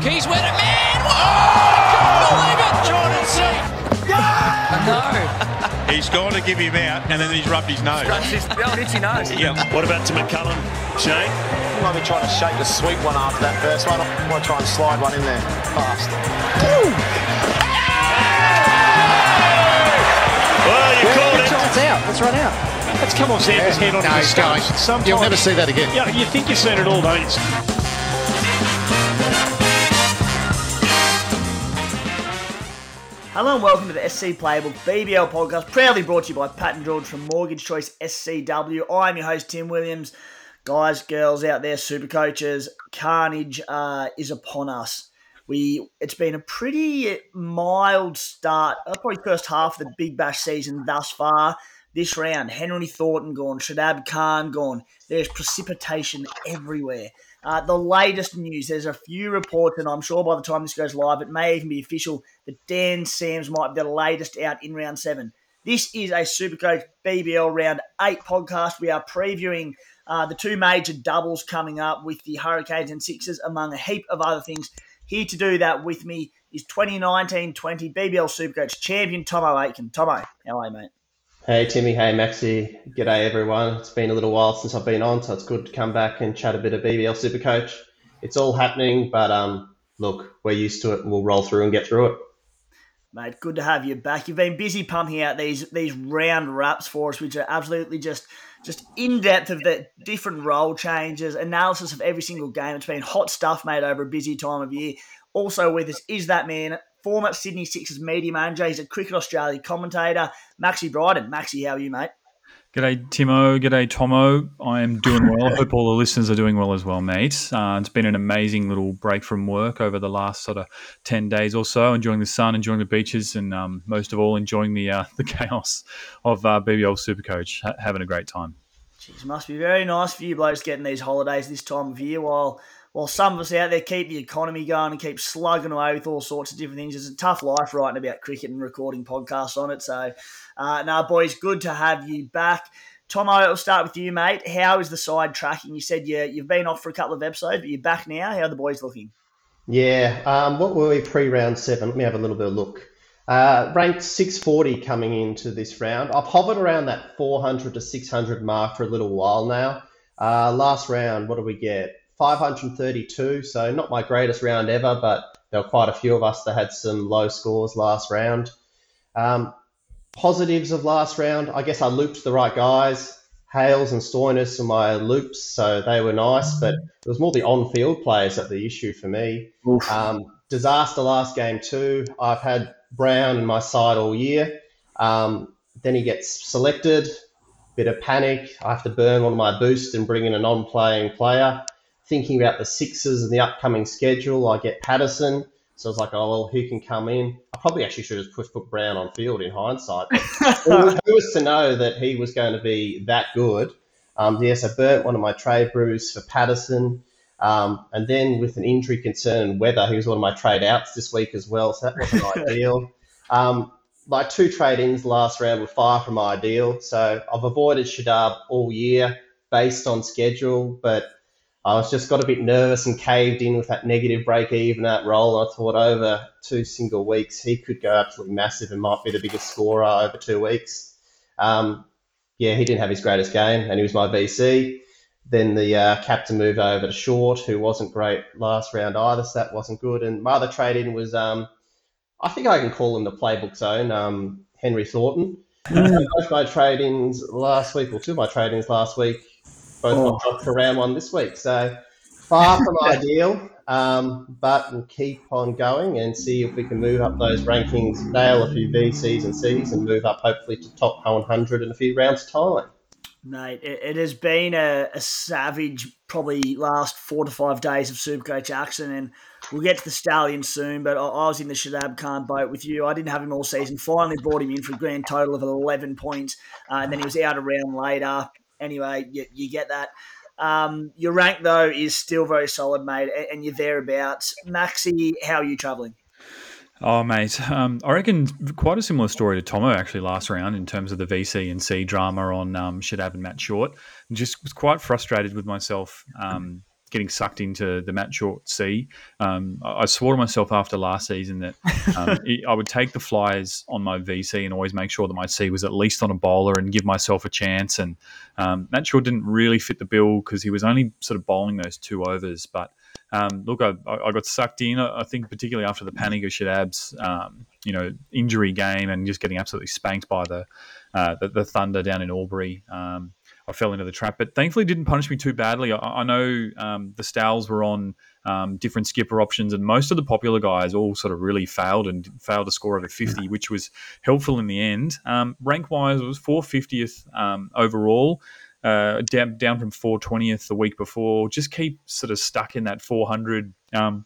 Keys went it, man! Whoa! I can't believe it! Jordan C. No. He's gone to give him out, and then he's rubbed his nose. That's his old itchy nose. Yeah. What about to McCullum, Shane? I might be trying to shake the sweet one after that first one. I might try and slide one in there fast. Well, you called it. It's out. Let's run out. Let's come off Xander's head on No, the he's stage. going. Sometimes, You'll never see that again. Yeah, you think you've seen it all, don't you? Hello and welcome to the SC Playbook BBL podcast, proudly brought to you by Pat and George from Mortgage Choice SCW. I'm your host Tim Williams. Guys, girls out there, super coaches, carnage uh, is upon us. We it's been a pretty mild start, uh, probably first half of the Big Bash season thus far. This round, Henry Thornton gone, Shadab Khan gone. There's precipitation everywhere. Uh, the latest news, there's a few reports, and I'm sure by the time this goes live, it may even be official that Dan Sams might be the latest out in round seven. This is a Supercoach BBL round eight podcast. We are previewing uh, the two major doubles coming up with the Hurricanes and Sixers, among a heap of other things. Here to do that with me is 2019-20 BBL Supercoach champion Tomo Aitken. Tomo, how are you, mate? Hey Timmy, hey Maxi, g'day everyone. It's been a little while since I've been on, so it's good to come back and chat a bit of BBL Supercoach. It's all happening, but um, look, we're used to it, we'll roll through and get through it. Mate, good to have you back. You've been busy pumping out these these round wraps for us, which are absolutely just just in depth of the different role changes, analysis of every single game. It's been hot stuff, mate, over a busy time of year. Also with us is that man, former Sydney Sixers media manager. He's a Cricket Australia commentator, Maxi Bryden. Maxi, how are you, mate? G'day, Timo. G'day, Tomo. I am doing well. I hope all the listeners are doing well as well, mate. Uh, it's been an amazing little break from work over the last sort of 10 days or so, enjoying the sun, enjoying the beaches, and um, most of all, enjoying the uh, the chaos of uh, BBL Supercoach. Ha- having a great time. Jeez, must be very nice for you blokes getting these holidays this time of year while while some of us out there keep the economy going and keep slugging away with all sorts of different things. It's a tough life writing about cricket and recording podcasts on it. So, uh, now, boys, good to have you back. Tomo, I'll start with you, mate. How is the side tracking? You said you, you've been off for a couple of episodes, but you're back now. How are the boys looking? Yeah, um, what were we pre round seven? Let me have a little bit of look. Uh, ranked 640 coming into this round. I've hovered around that 400 to 600 mark for a little while now. Uh, last round, what did we get? 532, so not my greatest round ever, but there were quite a few of us that had some low scores last round. Um, positives of last round, I guess I looped the right guys. Hales and Stoinis are my loops, so they were nice, but it was more the on-field players that the issue for me. Um, disaster last game too. I've had Brown in my side all year. Um, then he gets selected, bit of panic. I have to burn one of my boosts and bring in a non-playing player. Thinking about the Sixers and the upcoming schedule, I get Patterson. So I was like, oh, well, who can come in? I probably actually should have put, put Brown on field in hindsight. Who was to know that he was going to be that good? Um, yes, I burnt one of my trade brews for Patterson. Um, and then with an injury concern and weather, he was one of my trade outs this week as well. So that wasn't ideal. Um, my two trade ins last round were far from ideal. So I've avoided Shadab all year based on schedule, but I was just got a bit nervous and caved in with that negative break even at roll. I thought over two single weeks he could go absolutely massive and might be the biggest scorer over two weeks. Um, yeah, he didn't have his greatest game and he was my VC. Then the uh, captain moved over to Short, who wasn't great last round either, so that wasn't good. And my other trade in was, um, I think I can call him the playbook zone, um, Henry Thornton. Both my trade ins last week, or two of my trade ins last week, both dropped for round one this week. So far from ideal, um, but we'll keep on going and see if we can move up those rankings, nail a few VCs and Cs, and move up hopefully to top 100 in a few rounds' time. Mate, it, it has been a, a savage, probably last four to five days of Supercoach action, and we'll get to the Stallion soon. But I, I was in the Shadab Khan boat with you. I didn't have him all season. Finally brought him in for a grand total of 11 points, uh, and then he was out a round later. Anyway, you, you get that. Um, your rank, though, is still very solid, mate, and, you're thereabouts. Maxi, how are you travelling? Oh, mate. Um, I reckon quite a similar story to Tomo actually last round in terms of the VC and C drama on um, Shadab and Matt Short. Just was quite frustrated with myself. Um, getting sucked into the Matt Short sea. Um, I, I swore to myself after last season that um, it, I would take the flyers on my VC and always make sure that my C was at least on a bowler and give myself a chance. And um, Matt Short didn't really fit the bill because he was only sort of bowling those two overs. But um, look, I, I, got sucked in. I think particularly after the panic of Shadab's, um, you know, injury game and just getting absolutely spanked by the uh, the, the, Thunder down in Albury. Um, I fell into the trap, but thankfully didn't punish me too badly. I, I know um, the Stowls were on um, different skipper options, and most of the popular guys all sort of really failed and failed to score over 50, which was helpful in the end. Um, rank wise, it was 450th um, overall. Uh, down, down from 420th the week before. Just keep sort of stuck in that 400. Um,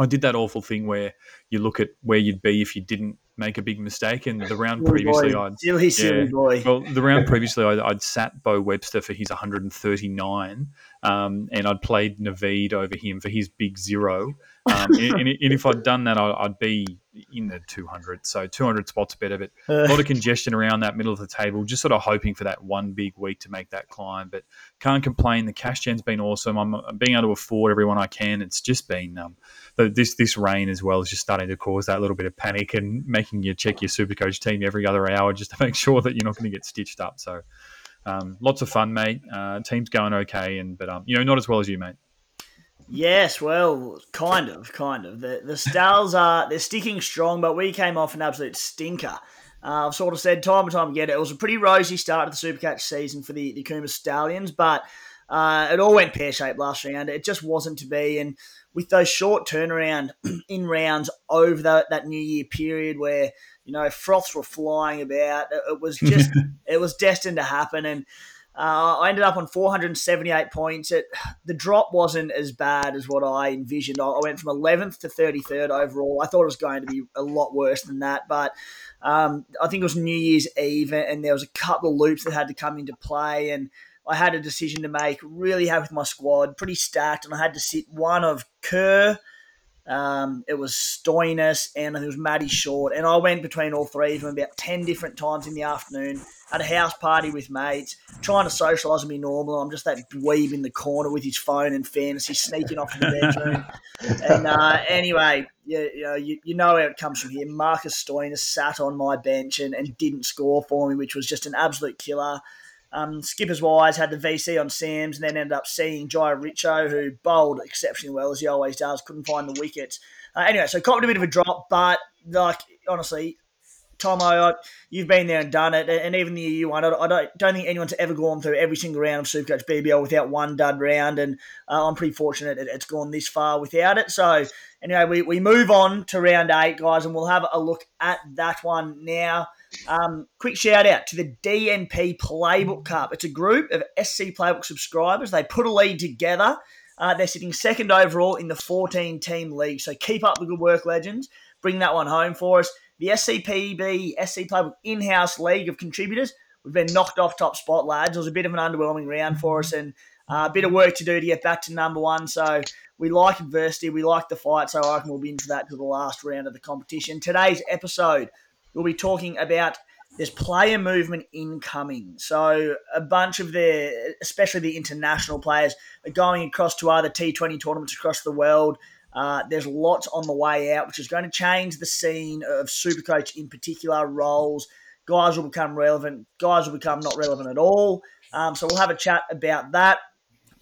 I did that awful thing where you look at where you'd be if you didn't make a big mistake. And the round silly previously, boy. I'd silly, silly boy. Well, the round previously, I'd, I'd, sat Bo Webster for his 139, um, and I'd played Naveed over him for his big zero. Um, and, and, if I'd done that, I'd be in the 200. So 200 spots better, but a lot of congestion around that middle of the table. Just sort of hoping for that one big week to make that climb, but can't complain. The cash gen's been awesome. I'm, I'm being able to afford everyone I can. It's just been um, this this rain as well is just starting to cause that little bit of panic and making you check your super coach team every other hour just to make sure that you're not going to get stitched up. So. Um, lots of fun, mate. Uh, team's going okay, and but um, you know, not as well as you, mate. Yes, well, kind of, kind of. The the Stals are they're sticking strong, but we came off an absolute stinker. Uh, I've sort of said time and time again, it was a pretty rosy start to the Supercoach season for the, the Cooma Stallions, but uh, it all went pear shaped last round. It just wasn't to be, and with those short turnaround in rounds over the, that New Year period where you know froths were flying about, it, it was just it was destined to happen, and uh, I ended up on 478 points. It, the drop wasn't as bad as what I envisioned. I, went from 11th to 33rd overall. I thought it was going to be a lot worse than that, but um, I think it was New Year's Eve, and there was a couple of loops that had to come into play, and I had a decision to make. Really happy with my squad, pretty stacked, and I had to sit one of Kerr – um, it was Stoinis and it was Matty Short. And I went between all three of them about 10 different times in the afternoon. at a house party with mates, trying to socialise and be normal. I'm just that dweeb in the corner with his phone and fantasy, sneaking off to the bedroom. and uh, anyway, you, you, know, you, you know how it comes from here. Marcus Stoinis sat on my bench and, and didn't score for me, which was just an absolute killer. Um, skippers wise, had the VC on Sams, and then ended up seeing Jhye Richo, who bowled exceptionally well as he always does. Couldn't find the wickets. Uh, anyway, so caught a bit of a drop, but like honestly, Tomo, you've been there and done it, and even the EU one, I don't, don't think anyone's ever gone through every single round of Supercoach BBL without one dud round, and uh, I'm pretty fortunate it's gone this far without it. So anyway, we, we move on to round eight, guys, and we'll have a look at that one now. Um, quick shout out to the DNP Playbook Cup. It's a group of SC Playbook subscribers. They put a league together. Uh, they're sitting second overall in the 14 team league. So keep up the good work, legends. Bring that one home for us. The SCPB SC Playbook in house league of contributors. We've been knocked off top spot, lads. It was a bit of an underwhelming round for us and uh, a bit of work to do to get back to number one. So we like adversity. We like the fight. So I reckon we'll be into that to the last round of the competition. Today's episode we'll be talking about there's player movement incoming. So a bunch of the, especially the international players, are going across to other T20 tournaments across the world. Uh, there's lots on the way out, which is going to change the scene of Supercoach in particular roles. Guys will become relevant. Guys will become not relevant at all. Um, so we'll have a chat about that.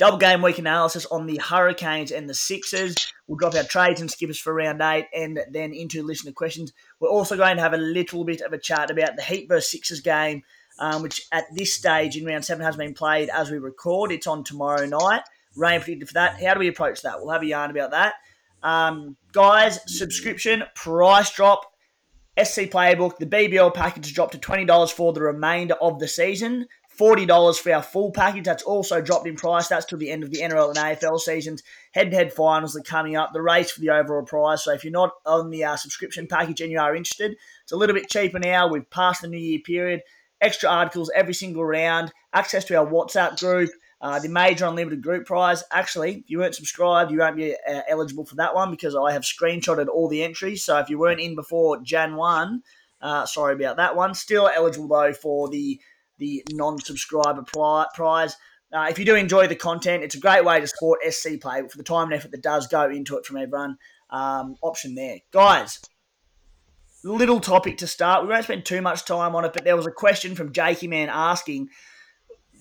Double game week analysis on the Hurricanes and the Sixers. We'll drop our trades and skippers for round eight and then into listener questions. We're also going to have a little bit of a chat about the Heat versus Sixers game, um, which at this stage in round seven has been played as we record. It's on tomorrow night. Rain predicted for that. How do we approach that? We'll have a yarn about that. Um, guys, subscription price drop. SC Playbook, the BBL package dropped to $20 for the remainder of the season. $40 for our full package. That's also dropped in price. That's till the end of the NRL and AFL seasons. Head to head finals are coming up. The race for the overall prize. So if you're not on the uh, subscription package and you are interested, it's a little bit cheaper now. We've passed the New Year period. Extra articles every single round. Access to our WhatsApp group. Uh, the major unlimited group prize. Actually, if you weren't subscribed, you won't be uh, eligible for that one because I have screenshotted all the entries. So if you weren't in before Jan 1, uh, sorry about that one. Still eligible though for the the non-subscriber prize. Uh, if you do enjoy the content, it's a great way to support SC Play for the time and effort that does go into it from everyone. Um, option there. Guys, little topic to start. We won't spend too much time on it, but there was a question from Jakey Man asking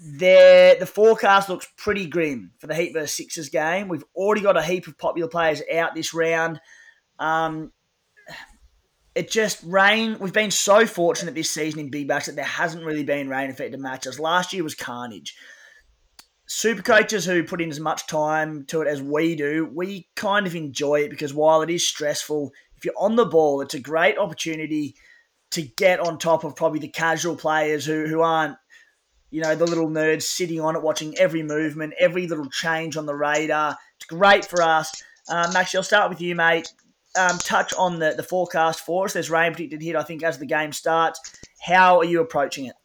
there the forecast looks pretty grim for the Heat versus Sixers game. We've already got a heap of popular players out this round. Um, it just rain. We've been so fortunate this season in Big Bash that there hasn't really been rain affected matches. Last year was carnage. Super coaches who put in as much time to it as we do, we kind of enjoy it because while it is stressful, if you're on the ball, it's a great opportunity to get on top of probably the casual players who, who aren't, you know, the little nerds sitting on it, watching every movement, every little change on the radar. It's great for us. Um, Max, I'll start with you, mate um, touch on the, the forecast for us? There's rain predicted here, I think, as the game starts. How are you approaching it?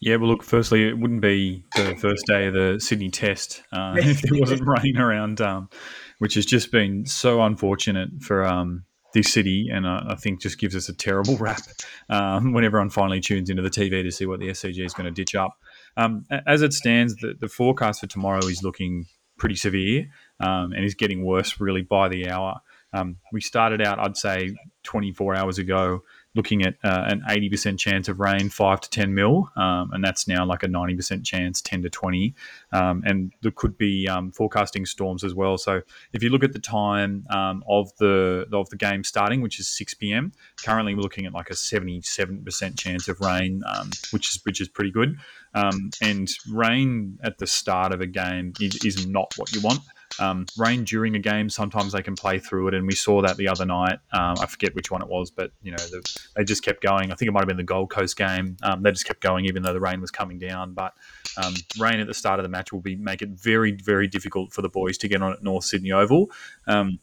Yeah, well, look, firstly, it wouldn't be the first day of the Sydney test uh, if there wasn't rain around, um, which has just been so unfortunate for um, this city, and uh, I think just gives us a terrible rap um, when everyone finally tunes into the TV to see what the SCG is going to ditch up. Um, as it stands, the, the, forecast for tomorrow is looking pretty severe um, and is getting worse really by the hour. Um, we started out, I'd say, 24 hours ago, looking at uh, an 80% chance of rain, 5 to 10 mil, um, and that's now like a 90% chance, 10 to 20. Um, and there could be um, forecasting storms as well. So if you look at the time um, of the of the game starting, which is 6 p.m., currently we're looking at like a 77% chance of rain, um, which is which is pretty good. And rain at the start of a game is, is not what you want. Um, rain during a game, sometimes they can play through it, and we saw that the other night. Um, I forget which one it was, but you know the, they just kept going. I think it might have been the Gold Coast game. Um, they just kept going, even though the rain was coming down. But um, rain at the start of the match will be make it very, very difficult for the boys to get on at North Sydney Oval. Um,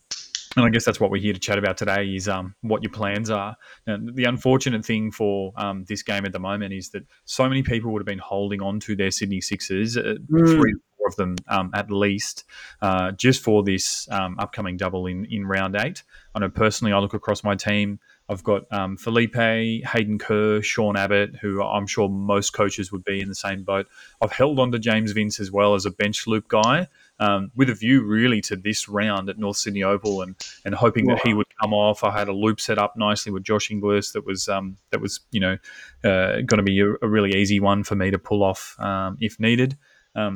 and I guess that's what we're here to chat about today is um, what your plans are. And the unfortunate thing for um, this game at the moment is that so many people would have been holding on to their Sydney Sixers, uh, mm. three four of them um, at least, uh, just for this um, upcoming double in, in round eight. I know personally, I look across my team. I've got um, Philippe, Hayden Kerr, Sean Abbott, who I'm sure most coaches would be in the same boat. I've held on to James Vince as well as a bench loop guy, um, with a view really to this round at North Sydney Oval, and and hoping wow. that he would come off. I had a loop set up nicely with Josh Inglis that was um, that was you know uh, going to be a, a, really easy one for me to pull off um, if needed. Um,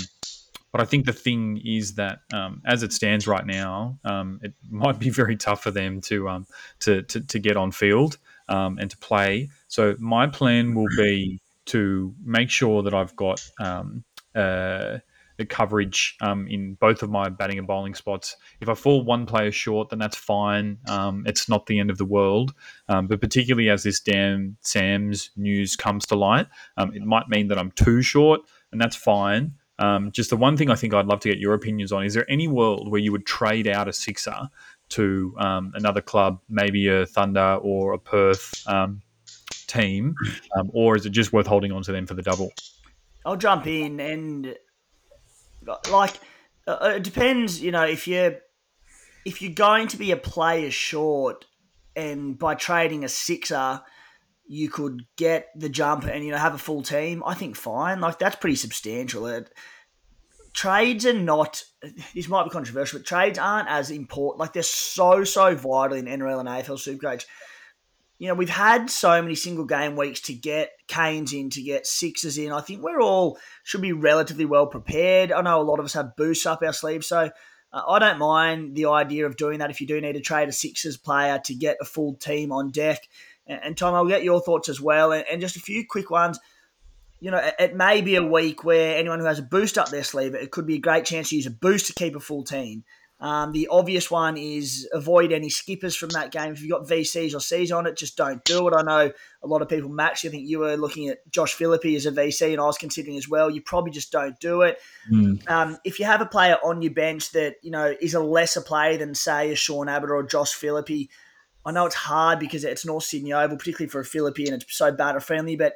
but I think the thing is that um, as it stands right now, um, it might be very tough for them to um, to, to, to, get on field um, and to play. So my plan will be to make sure that I've got um, uh, the coverage um, in both of my batting and bowling spots. If I fall one player short, then that's fine. it's not the end of the world. but particularly as this Dan Sams news comes to light, it might mean that I'm too short, and that's fine. Um, just the one thing I think I'd love to get your opinions on is there any world where you would trade out a sixer to um, another club, maybe a Thunder or a Perth um, team, um, or is it just worth holding on to them for the double? I'll jump in and like uh, it depends. You know, if you're if you're going to be a player short, and by trading a sixer you could get the jump and you know have a full team, I think fine. Like that's pretty substantial. It, trades are not. This might be controversial, but trades aren't as important. Like they're so so vital in NRL and AFL Supercoach. You know, we've had so many single game weeks to get Canes in, to get Sixers in. I think we're all should be relatively well prepared. I know a lot of us have boosts up our sleeves, so uh, I don't mind the idea of doing that if you do need to trade a Sixers player to get a full team on deck. And, Tom, I'll get your thoughts as well. And, and just a few quick ones. You know, it, may be a week where anyone who has a boost up their sleeve, it could be a great chance to use a boost to keep a full team. Um, the obvious one is avoid any skippers from that game. If you've got VCs or Cs on it, just don't do it. I know a lot of people, Max, I think you were looking at Josh Philippe as a VC, and I was considering as well. You probably just don't do it. Mm. Um, if you have a player on your bench that you know is a lesser player than, say, a Sean Abbott or Josh Philippe, I know it's hard because it's North Sydney Oval, particularly for a Philippe. It's so batter friendly, but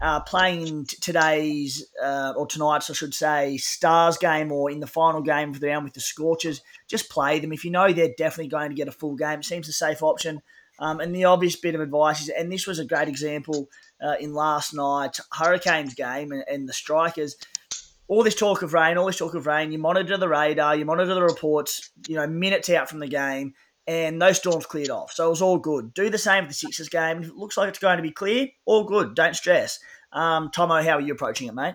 uh, playing t- today's uh, or tonight's, I should say, Stars game or in the final game of the round with the Scorchers, just play them. If you know they're definitely going to get a full game, it seems a safe option. Um, and the obvious bit of advice is, and this was a great example uh, in last night's Hurricanes game and, and the Strikers all this talk of rain, all this talk of rain, you monitor the radar, you monitor the reports, you know, minutes out from the game, and those storms cleared off. So it was all good. Do the same for the Sixers game. If it looks like it's going to be clear, all good. Don't stress. Um, Tomo, how are you approaching it, mate?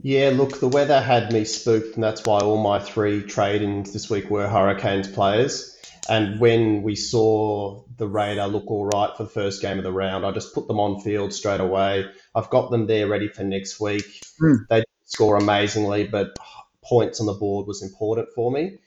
Yeah, look, the weather had me spooked, and that's why all my three trade-ins this week were Hurricanes players. And when we saw the radar look all right for the first game of the round, I just put them on field straight away. I've got them there ready for next week. Mm. They score amazingly, but points on the board was important for me.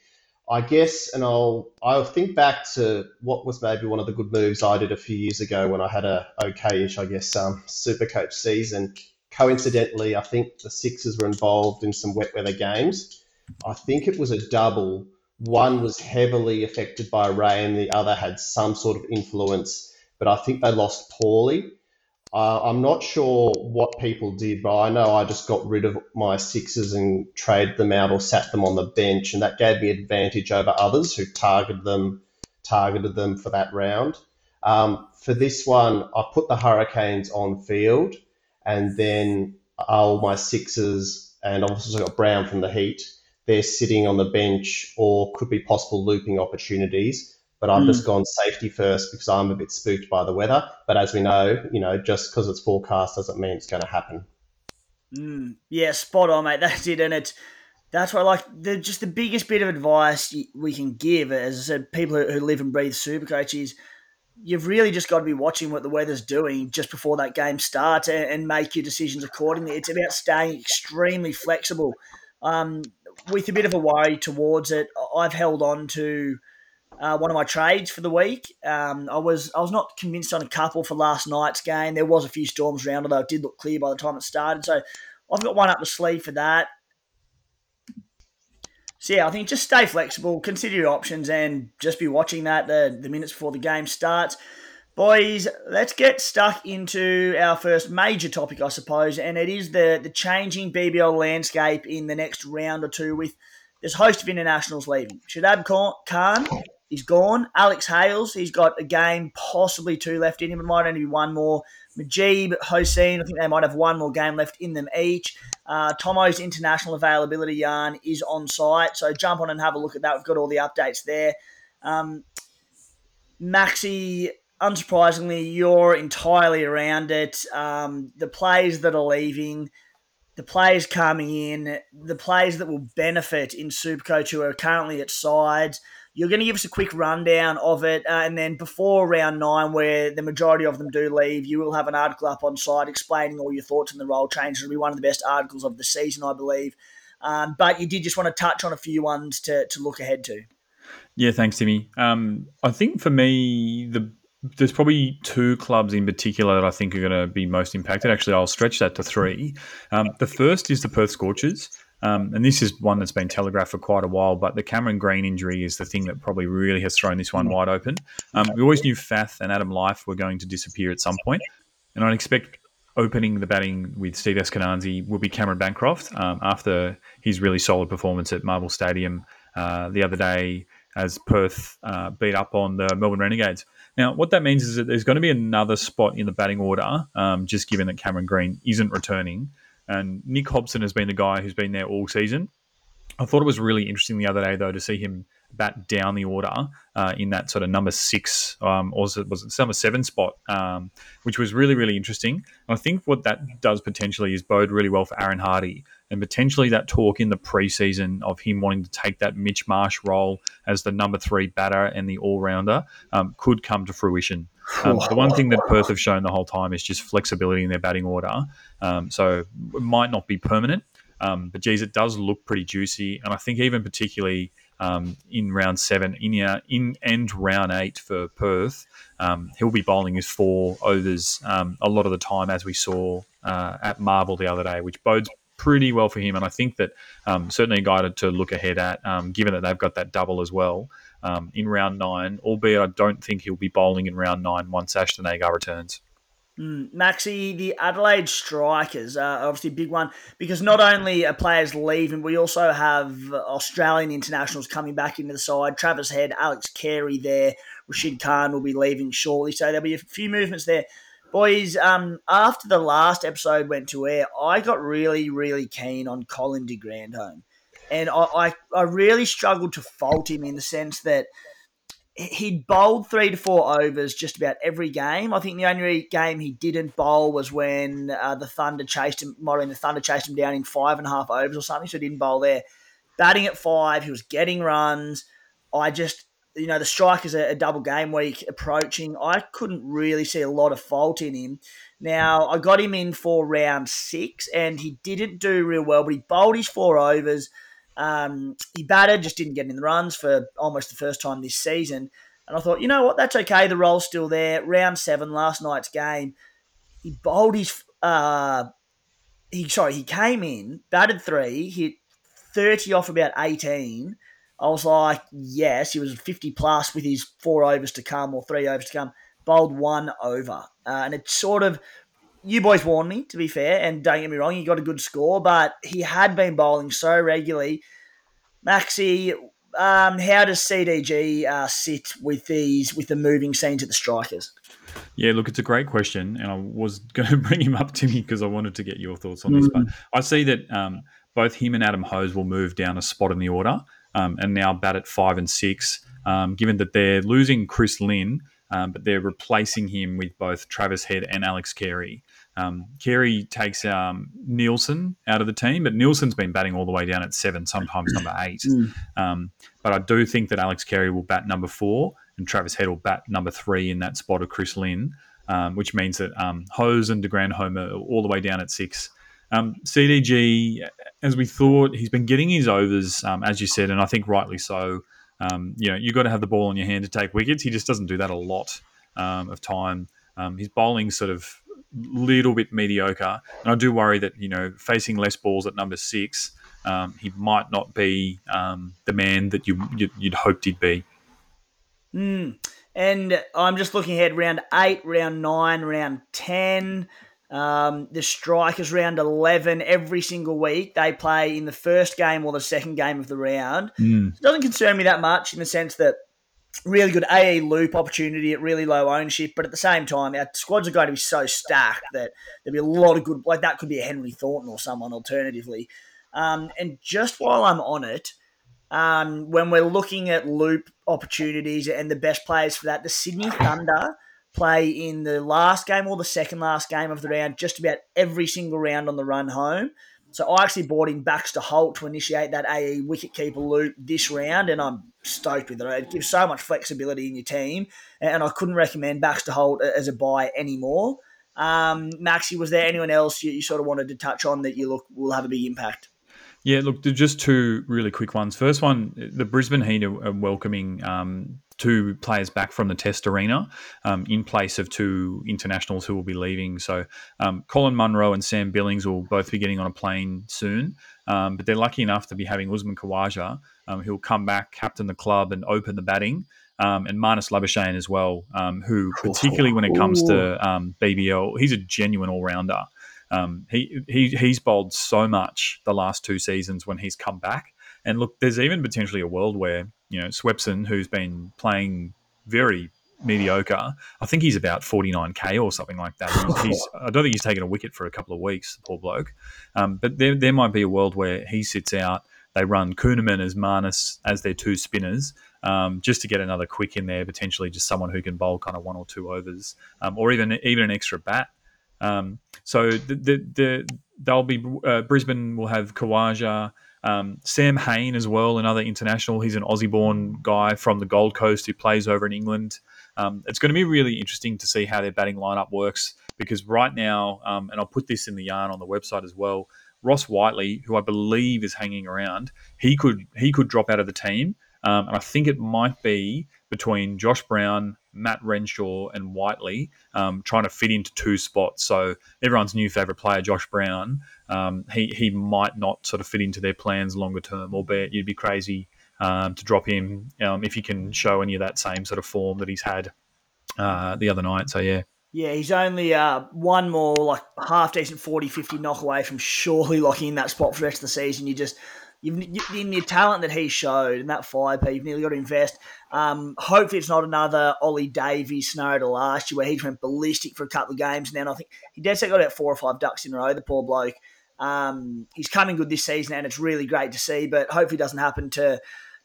I guess, and I'll I'll think back to what was maybe one of the good moves I did a few years ago when I had a okay-ish, I guess, um, super coach season. Coincidentally, I think the Sixers were involved in some wet weather games. I think it was a double. One was heavily affected by rain, the other had some sort of influence, but I think they lost poorly. Uh, I'm not sure what people did, but I know I just got rid of my sixes and traded them out or sat them on the bench, and that gave me advantage over others who targeted them, targeted them for that round. Um, for this one, I put the Hurricanes on field, and then all my sixes, and I've also got Brown from the Heat. They're sitting on the bench or could be possible looping opportunities but I've mm. just gone safety first because I'm a bit spooked by the weather. But as we know, you know, just because it's forecast doesn't mean it's going to happen. Mm. Yeah, spot on, mate. That's it, and it's that's why, like, the just the biggest bit of advice we can give, as I said, people who, live and breathe Supercoach is you've really just got to be watching what the weather's doing just before that game starts and, and make your decisions accordingly. It's about staying extremely flexible. Um, with a bit of a worry towards it, I've held on to uh, one of my trades for the week. Um, I was I was not convinced on a couple for last night's game. There was a few storms around, although it did look clear by the time it started. So I've got one up the sleeve for that. So yeah, I think just stay flexible, consider your options, and just be watching that the, the minutes before the game starts. Boys, let's get stuck into our first major topic, I suppose, and it is the the changing BBL landscape in the next round or two with this host of internationals leaving. Shadab Khan He's gone. Alex Hales, he's got a game, possibly two left in him. It might only be one more. Mujeeb, Hosein, I think they might have one more game left in them each. Uh, Tomo's international availability yarn is on site, so jump on and have a look at that. We've got all the updates there. Um, Maxi, unsurprisingly, you're entirely around it. Um, the players that are leaving, the players coming in, the players that will benefit in Supercoach who are currently at sides – you're going to give us a quick rundown of it, uh, and then before round nine, where the majority of them do leave, you will have an article up on site explaining all your thoughts on the role change. It'll be one of the best articles of the season, I believe. Um, but you did just want to touch on a few ones to, to look ahead to. Yeah, thanks, Timmy. Um, I think for me, the there's probably two clubs in particular that I think are going to be most impacted. Actually, I'll stretch that to three. Um, the first is the Perth Scorchers. Um, and this is one that's been telegraphed for quite a while, but the Cameron Green injury is the thing that probably really has thrown this one wide open. Um, we always knew Faf and Adam Lyth were going to disappear at some point, and I'd expect opening the batting with Steve Eskinazi will be Cameron Bancroft um, after his really solid performance at Marvel Stadium uh, the other day as Perth uh, beat up on the Melbourne Renegades. Now, what that means is that there's going to be another spot in the batting order, um, just given that Cameron Green isn't returning. And Nick Hobson has been the guy who's been there all season. I thought it was really interesting the other day, though, to see him bat down the order uh, in that sort of number six, um, or was it, was it number seven spot, um, which was really, really interesting. And I think what that does potentially is bode really well for Aaron Hardy and potentially that talk in the preseason of him wanting to take that Mitch Marsh role as the number three batter and the all rounder um, could come to fruition. Um, the one thing that Perth have shown the whole time is just flexibility in their batting order. Um, so it might not be permanent, um, but geez, it does look pretty juicy. And I think even particularly um, in round seven, in in and round eight for Perth, um, he'll be bowling his four overs a lot of the time, as we saw uh, at Marvel the other day, which bodes pretty well for him. And I think that um, certainly a guy to, to, look ahead at, um, given that they've got that double as well um, in round nine, albeit I don't think he'll be bowling in round nine once Ashton Agar returns. Mm, Maxi, the Adelaide Strikers are obviously a big one because not only are players leaving, we also have Australian internationals coming back into the side. Travis Head, Alex Carey there, Rashid Khan will be leaving shortly. So there'll be a few movements there. Boys, um, after the last episode went to air, I got really, really keen on Colin de Grandhomme. And I, I, I really struggled to fault him in the sense that he'd bowled three to four overs just about every game. I think the only game he didn't bowl was when uh, the Thunder chased him, might the Thunder chased him down in five and a half overs or something, so he didn't bowl there. Batting at five, he was getting runs. I just, you know, the strikers a, a double game week approaching. I couldn't really see a lot of fault in him. Now, I got him in for round six, and he didn't do real well, but he bowled his four overs – um, he batted, just didn't get in the runs for almost the first time this season. And I thought, you know what, that's okay. The role's still there. Round seven, last night's game, he bowled his. Uh, he sorry, he came in, batted three, hit thirty off about eighteen. I was like, yes, he was fifty plus with his four overs to come or three overs to come. Bowled one over, uh, and it sort of you boys warned me, to be fair, and don't get me wrong, he got a good score, but he had been bowling so regularly. Maxi, um, how does CDG uh, sit with these with the moving scenes at the strikers? Yeah, look, it's a great question, and I was going to bring him up to me because I wanted to get your thoughts on mm. this. But I see that um, both him and Adam Hose will move down a spot in the order, um, and now bat at five and six. Um, given that they're losing Chris Lynn, um, but they're replacing him with both Travis Head and Alex Carey. Um, Carey takes um, Nielsen out of the team, but Nielsen's been batting all the way down at seven, sometimes number eight. Mm. Um, but I do think that Alex Carey will bat number four, and Travis Head will bat number three in that spot of Chris Lynn, um, which means that um, Hose and de Grandhomme are all the way down at six. Um, CDG, as we thought, he's been getting his overs, um, as you said, and I think rightly so. Um, you know, you've got to have the ball in your hand to take wickets. He just doesn't do that a lot um, of time. Um, his bowling sort of little bit mediocre, and I do worry that you know facing less balls at number six, um, he might not be the man that you you'd, you'd hoped he'd be. Mm. And I'm just looking ahead: round eight, round nine, round ten. Um, the strikers round 11 every single week. They play in the first game or the second game of the round. Mm. It doesn't concern me that much in the sense that really good AE loop opportunity at really low ownership, but at the same time, our squads are going to be so stacked that there'll be a lot of good, like that could be a Henry Thornton or someone alternatively. Um, and just while I'm on it, um, when we're looking at loop opportunities and the best players for that, the Sydney Thunder play in the last game or the second last game of the round, just about every single round on the run home. So I actually bought in Baxter Holt to initiate that AE wicketkeeper loop this round, and I'm stoked with it. It gives so much flexibility in your team, and I couldn't recommend Baxter Holt as a buy anymore. Um, Maxi, was there anyone else you, you sort of wanted to touch on that you look will have a big impact? Yeah, look, just two really quick ones. First one, the Brisbane Heat are welcoming um, two players back from the Test arena um, in place of two internationals who will be leaving. So um, Colin Munro and Sam Billings will both be getting on a plane soon. Um, but they're lucky enough to be having Usman Khawaja, um, who'll come back, captain the club, and open the batting. Um, and Marnus Labuschagne as well, um, who particularly when it comes to BBL, he's a genuine all rounder. he, he he's bowled so much the last two seasons when he's come back. And look, there's even potentially a world where you know, Swepson, who's been playing very mediocre. I think he's about 49k or something like that. He's, I don't think he's taken a wicket for a couple of weeks, poor bloke. Um, but there, there might be a world where he sits out. They run Kuhnemann as Marnus as their two spinners, um, just to get another quick in there, potentially just someone who can bowl kind of one or two overs, um, or even even an extra bat. Um, so the, the, the, they'll be uh, Brisbane will have Khawaja. Um, Sam Hain as well, another international. He's an Aussie-born guy from the Gold Coast who plays over in England. Um, it's going to be really interesting to see how their batting lineup works because right now, um, and I'll put this in the yarn on the website as well. Ross Whiteley, who I believe is hanging around, he could he could drop out of the team, um, and I think it might be between Josh Brown, Matt Renshaw, and Whiteley, um, trying to fit into two spots. So everyone's new favourite player, Josh Brown, um, he he might not sort of fit into their plans longer term. Albeit you'd be crazy um, to drop him um, if he can show any of that same sort of form that he's had uh, the other night. So yeah. Yeah, he's only uh, one more like half decent 40 50 knock away from surely locking in that spot for the rest of the season. You just You've, in your talent that he showed and that five you've nearly got to invest. Um, hopefully, it's not another Ollie Davies scenario to last year where he went ballistic for a couple of games. And then I think he did say got about four or five ducks in a row. The poor bloke. Um, he's coming good this season, and it's really great to see. But hopefully, it doesn't happen to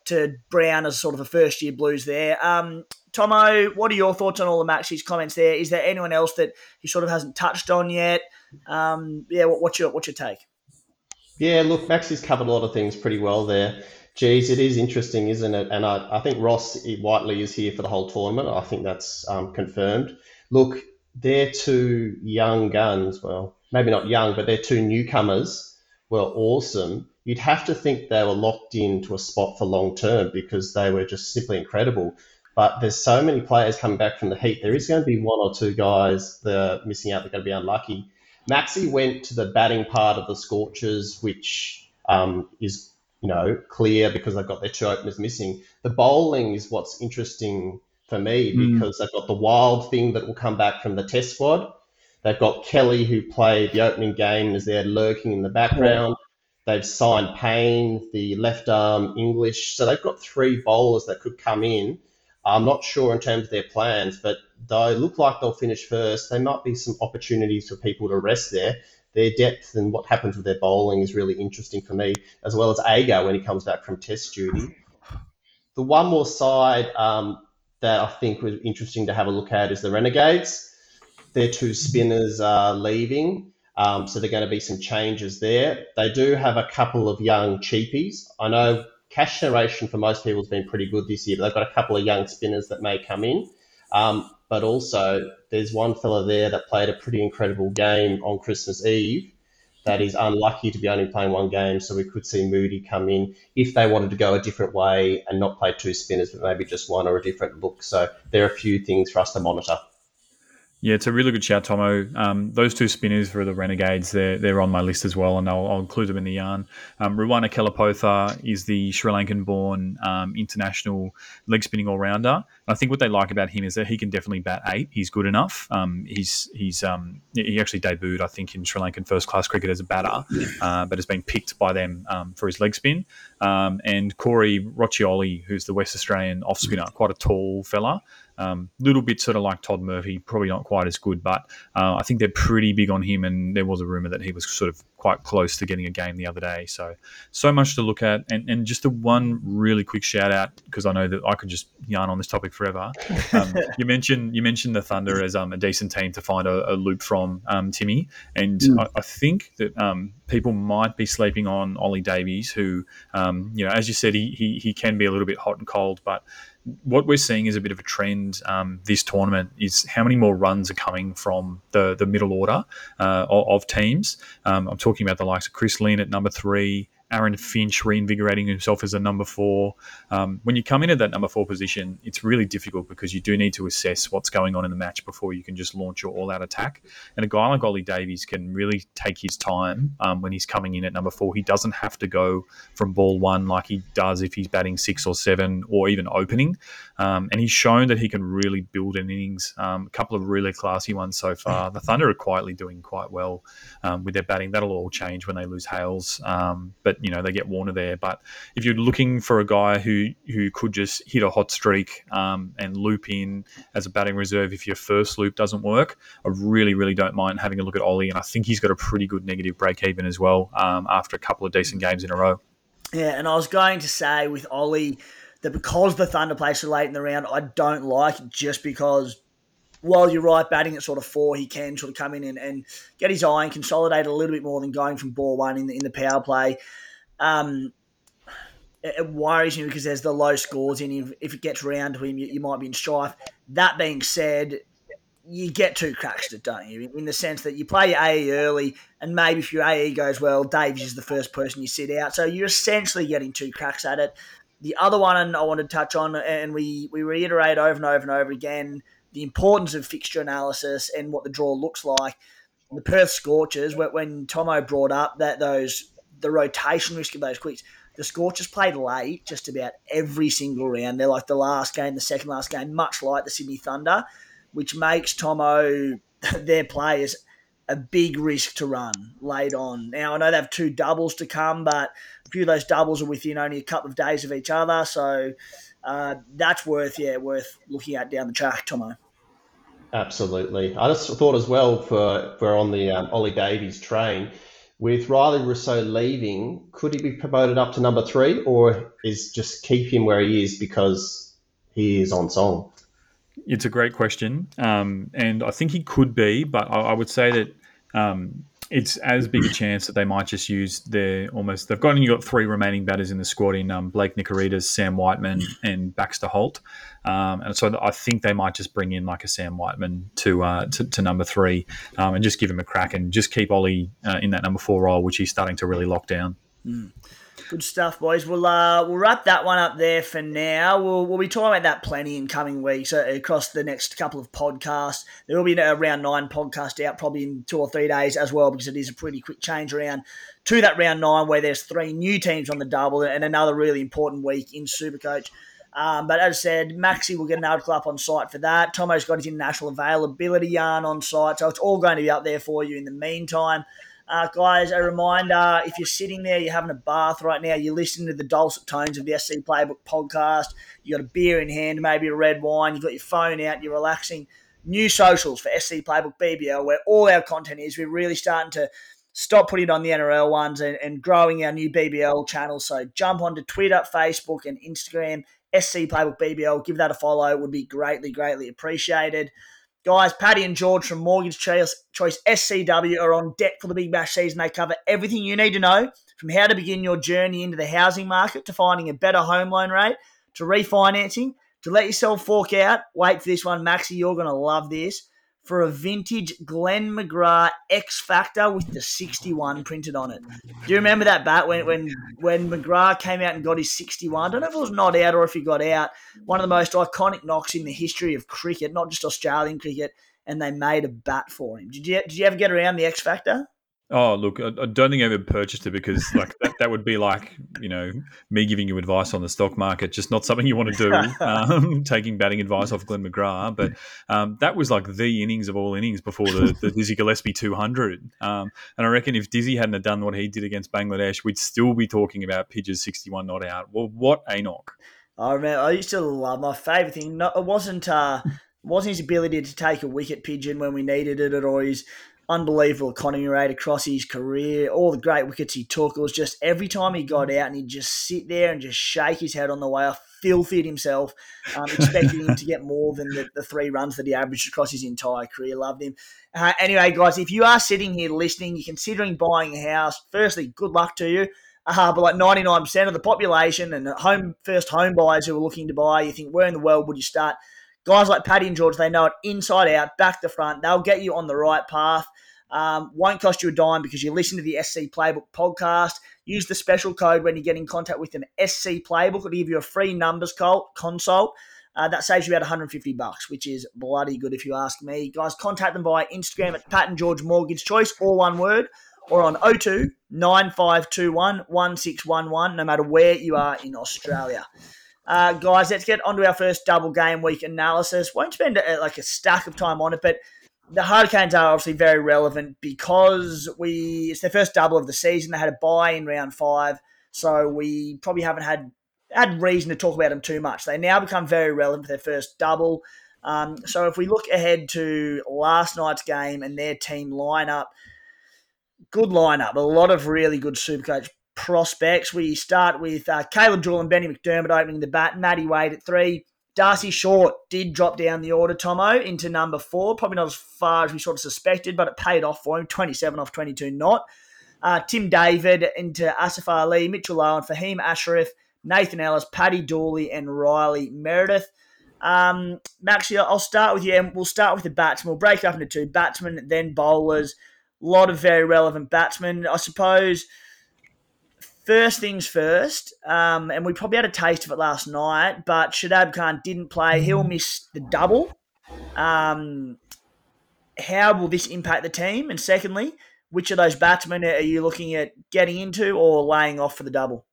to Brown as sort of a first year Blues there. Um, Tomo, what are your thoughts on all the Maxi's comments there? Is there anyone else that he sort of hasn't touched on yet? Um, yeah, what, what's your what's your take? Yeah, look, Maxi's covered a lot of things pretty well there. Geez, it is interesting, isn't it? And I, I think Ross Whiteley is here for the whole tournament. I think that's um, confirmed. Look, they're two young guns. Well, maybe not young, but they're two newcomers. Were awesome you'd have to think they were locked into a spot for long term because they were just simply incredible. But there's so many players coming back from the heat. There is going to be one or two guys that are missing out. They're going to be unlucky. Maxi went to the batting part of the Scorchers, which um, is you know clear because they've got their two openers missing. The bowling is what's interesting for me hmm. because mm. they've got the wild thing that will come back from the Test squad. They've got Kelly who played the opening game is there lurking in the background. They've signed Payne, the left arm English. So they've got three bowlers that could come in. I'm not sure in terms of their plans, but they look like they'll finish first. There might be some opportunities for people to rest there. Their depth and what happens with their bowling is really interesting for me, as well as Agar when he comes back from Test duty. The one more side um, that I think was interesting to have a look at is the Renegades. Their two spinners are leaving. Um, so there are going to be some changes there. They do have a couple of young cheapies. I know cash generation for most people has been pretty good this year, but they've got a couple of young spinners that may come in. Um, but also, there's one fella there that played a pretty incredible game on Christmas Eve that is unlucky to be only playing one game. So we could see Moody come in if they wanted to go a different way and not play two spinners, but maybe just one or a different look. So there are a few things for us to monitor. Yeah, it's a really good shout, Tomo. Um, those two spinners for the Renegades, they're, they're on my list as well, and I'll, I'll include them in the yarn. Um, Ruwantha Kellapotha is the Sri Lankan born um, international leg spinning all rounder. I think what they like about him is that he can definitely bat eight. He's good enough. Um, he's he's um, he actually debuted, I think, in Sri Lankan first class cricket as a batter, uh, but has been picked by them um, for his leg spin. and Corey Rocchiccioli, who's the West Australian off spinner, quite a tall fella. Um, little bit sort of like Todd Murphy, probably not quite as good, but uh, I think they're pretty big on him. And there was a rumor that he was sort of quite close to getting a game the other day. So, so much to look at. And, and just a one really quick shout out because I know that I could just yarn on this topic forever. Um, you mentioned you mentioned the Thunder as um, a decent team to find a, a loop from, um, Timmy, and mm. I, I, think that um, people might be sleeping on Ollie Davies, who, um, you know, as you said, he, he he can be a little bit hot and cold, but what we're seeing is a bit of a trend um, this tournament is how many more runs are coming from the the middle order uh, of, of, teams. Um, I'm talking about the likes of Chris Lynn at number three, Aaron Finch reinvigorating himself as a number four. Um, when you come in at that number four position, it's really difficult because you do need to assess what's going on in the match before you can just launch your all-out attack. And a guy like Ollie Davies can really take his time um, when he's coming in at number four. He doesn't have to go from ball one like he does if he's batting six or seven or even opening. Um, and he's shown that he can really build an innings. Um, a couple of really classy ones so far. The Thunder are quietly doing quite well um, with their batting. That'll all change when they lose Hales. Um, but you know they get Warner there. But if you're looking for a guy who who could just hit a hot streak um, and loop in as a batting reserve if your first loop doesn't work, I really really don't mind having a look at Ollie, and I think he's got a pretty good negative break even as well um, after a couple of decent games in a row. Yeah, and I was going to say with Ollie that because the Thunder play so late in the round, I don't like just because while you're right, batting at sort of four, he can sort of come in and, and get his eye and consolidate a little bit more than going from ball one in the, in the power play. Um, it, worries me because there's the low scores in him. If it gets round to him, you, you might be in strife. That being said, you get two cracks at it, don't you? In the sense that you play your AE early, and maybe if your AE goes well, Davies is the first person you sit out. So you're essentially getting two cracks at it. The other one I want to touch on, and we, we reiterate over and over and over again, the importance of fixture analysis and what the draw looks like. The Perth Scorchers, when Tomo brought up that those the rotation risk of those quicks. The Scorchers played late just about every single round. They're like the last game, the second last game, much like the Sydney Thunder, which makes Tomo, their players, a big risk to run late on. Now I know they have two doubles to come, but a few of those doubles are within only a couple of days of each other, so uh, that's worth yeah worth looking at down the track, Tomo. Absolutely. I just thought as well for for on the um, Ollie Davies train with Rilee Rossouw leaving, could he be promoted up to number three, or is just keep him where he is because he is on song? It's a great question, um, and I think he could be, but I, I would say that um, it's as big a chance that they might just use their almost. They've got only got three remaining batters in the squad in um, Blake Nikitaras, Sam Whiteman, and Baxter Holt, um, and so I think they might just bring in like a Sam Whiteman to uh, to, to, number three um, and just give him a crack and just keep Ollie uh, in that number four role, which he's starting to really lock down. Mm. Good stuff, boys. We'll uh, we'll wrap that one up there for now. We'll, we'll be talking about that plenty in coming weeks uh, across the next couple of podcasts. There will be a round nine podcast out probably in two or three days as well because it is a pretty quick change around to that round nine where there's three new teams on the double and another really important week in Supercoach. Um, but as I said, Maxi will get an article up on site for that. Tomo's got his international availability yarn on site, so it's all going to be up there for you in the meantime. Uh, guys, a reminder if you're sitting there, you're having a bath right now, you're listening to the dulcet tones of the SC Playbook podcast, you've got a beer in hand, maybe a red wine, you've got your phone out, you're relaxing. New socials for SC Playbook BBL, where all our content is. We're really starting to stop putting on the NRL ones and, and growing our new BBL channel. So jump onto Twitter, Facebook, and Instagram, SC Playbook BBL. Give that a follow. It would be greatly, greatly appreciated. Guys, Paddy and George from Mortgage Choice, Choice SCW are on deck for the Big Bash season. They cover everything you need to know from how to begin your journey into the housing market to finding a better home loan rate to refinancing to let yourself fork out. Wait for this one, Maxie. You're going to love this for a vintage Glenn McGrath X Factor with the 61 printed on it. Do you remember that bat when when when McGrath came out and got his 61? I don't know if it was not out or if he got out. One of the most iconic knocks in the history of cricket, not just Australian cricket, and they made a bat for him. Did you did you ever get around the X Factor? Oh, look, I, don't think I ever purchased it because like that, that would be like, you know, me giving you advice on the stock market, just not something you want to do, um, taking batting advice off Glenn McGrath. But um, that was like the innings of all innings before the, the Dizzy Gillespie 200. Um, and I reckon if Dizzy hadn't have done what he did against Bangladesh, we'd still be talking about Pidge's 61 not out. Well, what a knock. I remember, I used to love my favourite thing. No, it wasn't, uh, wasn't his ability to take a wicket pigeon when we needed it or his unbelievable economy rate across his career, all the great wickets he took. It was just every time he got out and he'd just sit there and just shake his head on the way off, filthy himself, um, expecting him to get more than the, the, three runs that he averaged across his entire career. Loved him. Uh, anyway, guys, if you are sitting here listening, you're considering buying a house, firstly, good luck to you. Uh, but like 99% of the population and home first home buyers who are looking to buy, you think, where in the world would you start? Guys like Paddy and George, they know it inside out, back to front. They'll get you on the right path. Um, won't cost you a dime because you listen to the SC Playbook podcast. Use the special code when you get in contact with them. SC Playbook will give you a free numbers consult. Uh, that saves you about 150 bucks, which is bloody good if you ask me. Guys, contact them via Instagram at Pat and George Mortgage Choice, all one word, or on 02 9521 1611, no matter where you are in Australia. Uh, guys, let's get onto our first double game week analysis. Won't spend a, like a stack of time on it, but the Hurricanes are obviously very relevant because we it's their first double of the season. They had a bye in round five, so we probably haven't had had reason to talk about them too much. They now become very relevant for their first double. Um, so if we look ahead to last night's game and their team lineup, good lineup, a lot of really good Supercoach prospects. We start with uh, Caleb Jewell and Benny McDermott opening the bat, Matty Wade at three. Darcy Short did drop down the order, Tomo, into number four. Probably not as far as we sort of suspected, but it paid off for him 27 off 22 not. Uh, Tim David into Asif Ali, Mitchell Owen, Fahim Ashraf, Nathan Ellis, Paddy Dooley, and Riley Meredith. Um, Maxie, I'll start with you, and we'll start with the batsmen. We'll break it up into two batsmen, then bowlers. A lot of very relevant batsmen. I suppose First things first, um, and we probably had a taste of it last night, but Shadab Khan didn't play. He'll miss the double. Um, how will this impact the team? And secondly, which of those batsmen are you looking at getting into or laying off for the double?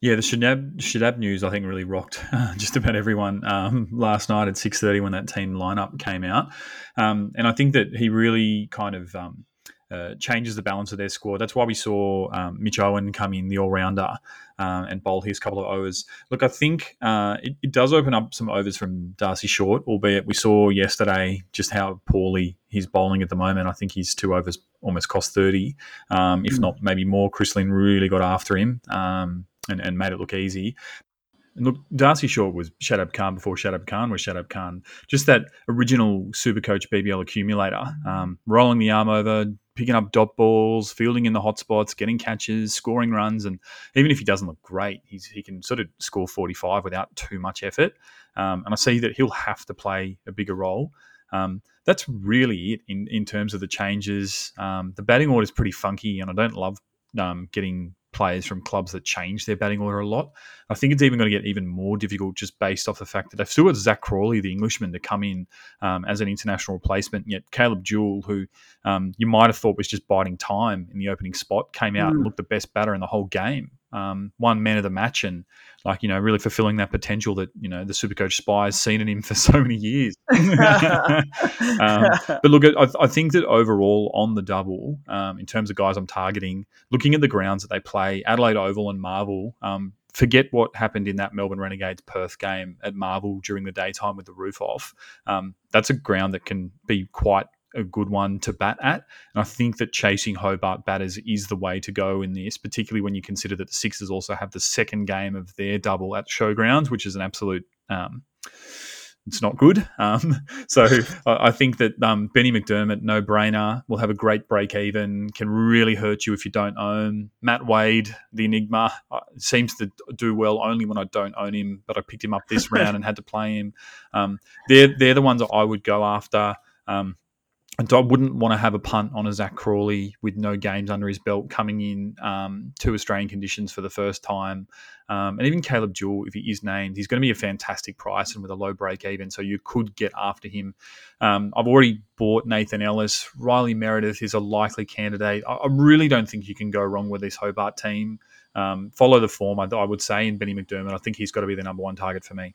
Yeah, the Shadab, Shadab news I think really rocked just about everyone um, last night at six thirty when that team lineup came out, um, and I think that he really kind of um, uh, changes the balance of their squad. That's why we saw um, Mitch Owen come in, the all rounder, uh, and bowl his couple of overs. Look, I think uh, it, it, does open up some overs from Darcy Short, albeit we saw yesterday just how poorly he's bowling at the moment. I think his two overs almost cost 30, um, if mm. not maybe more. Chris Lynn really got after him. Um, and, and made it look easy. And look, Darcy Short was Shadab Khan before Shadab Khan was Shadab Khan. Just that original Super Coach BBL accumulator, um, rolling the arm over, picking up dot balls, fielding in the hot spots, getting catches, scoring runs, and even if he doesn't look great, he can sort of score 45 without too much effort. Um, and I see that he'll have to play a bigger role. Um, that's really it in, in terms of the changes. Um, the batting order is pretty funky, and I don't love um, getting players from clubs that change their batting order a lot. I think it's even going to get even more difficult just based off the fact that they've still got Zak Crawley, the Englishman, to come in um, as an international replacement. Yet Caleb Jewell, who um, you might have thought was just biding time in the opening spot, came out mm. and looked the best batter in the whole game. Um, one man of the match and like you know really fulfilling that potential that you know the Supercoach spy has seen in him for so many years. um, but look, I, I, think that overall on the double, um, in terms of guys I'm targeting, looking at the grounds that they play, Adelaide Oval and Marvel. Um, forget what happened in that Melbourne Renegades Perth game at Marvel during the daytime with the roof off. Um, that's a ground that can be quite a good one to bat at. And I think that chasing Hobart batters is the way to go in this, particularly when you consider that the Sixers also have the second game of their double at Showgrounds, which is an absolute. Um, it's not good. Um, so I think that um, Benny McDermott, no brainer, will have a great break even, can really hurt you if you don't own. Matt Wade, the Enigma, uh, seems to do well only when I don't own him, but I picked him up this round and had to play him. Um, they're, they're the ones that I would go after. I wouldn't want to have a punt on a Zak Crawley with no games under his belt coming in um, to Australian conditions for the first time. Um, and even Caleb Jewell, if he is named, he's going to be a fantastic price and with a low break even. So you could get after him. Um, I've already bought Nathan Ellis. Riley Meredith is a likely candidate. I, I really don't think you can go wrong with this Hobart team. Um, follow the form, I, I, would say, in Benny McDermott. I think he's got to be the number one target for me.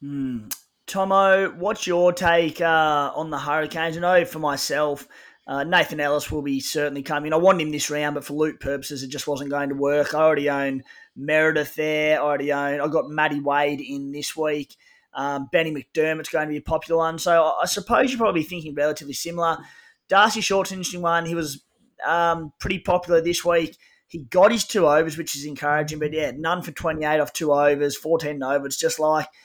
Hmm. Tomo, what's your take uh, on the Hurricanes? I know for myself, uh, Nathan Ellis will be certainly coming. I wanted him this round, but for loot purposes, it just wasn't going to work. I already own Meredith there. I already own. I got Matty Wade in this week. Um, Benny McDermott's going to be a popular one. So I suppose you're probably thinking relatively similar. Darcy Short's an interesting one. He was um, pretty popular this week. He got his two overs, which is encouraging, but yeah, none for 28 off two overs, 14 over. It's just like –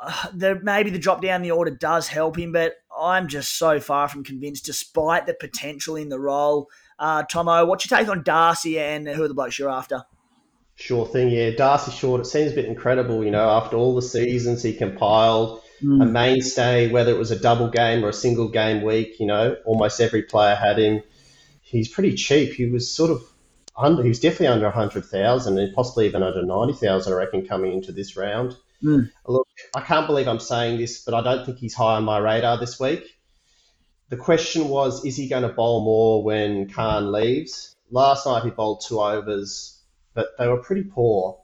uh, the, maybe the drop down the order does help him, but I'm just so far from convinced, despite the potential in the role. Uh, Tomo, what's your take on Darcy and who are the blokes you're after? Sure thing, yeah. Darcy Short, it seems a bit incredible, you know, after all the seasons he compiled, mm. a mainstay, whether it was a double game or a single game week, you know, almost every player had him. He's pretty cheap. He was sort of under, he was definitely under 100,000 and possibly even under 90,000, I reckon, coming into this round. Mm. Look, I can't believe I'm saying this, but I don't think he's high on my radar this week. The question was, is he going to bowl more when Khan leaves? Last night he bowled two overs, but they were pretty poor.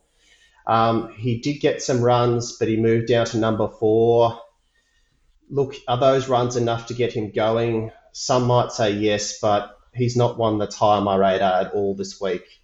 Um, he did get some runs, but he moved down to number four. Look, are those runs enough to get him going? Some might say yes, but he's not one that's high on my radar at all this week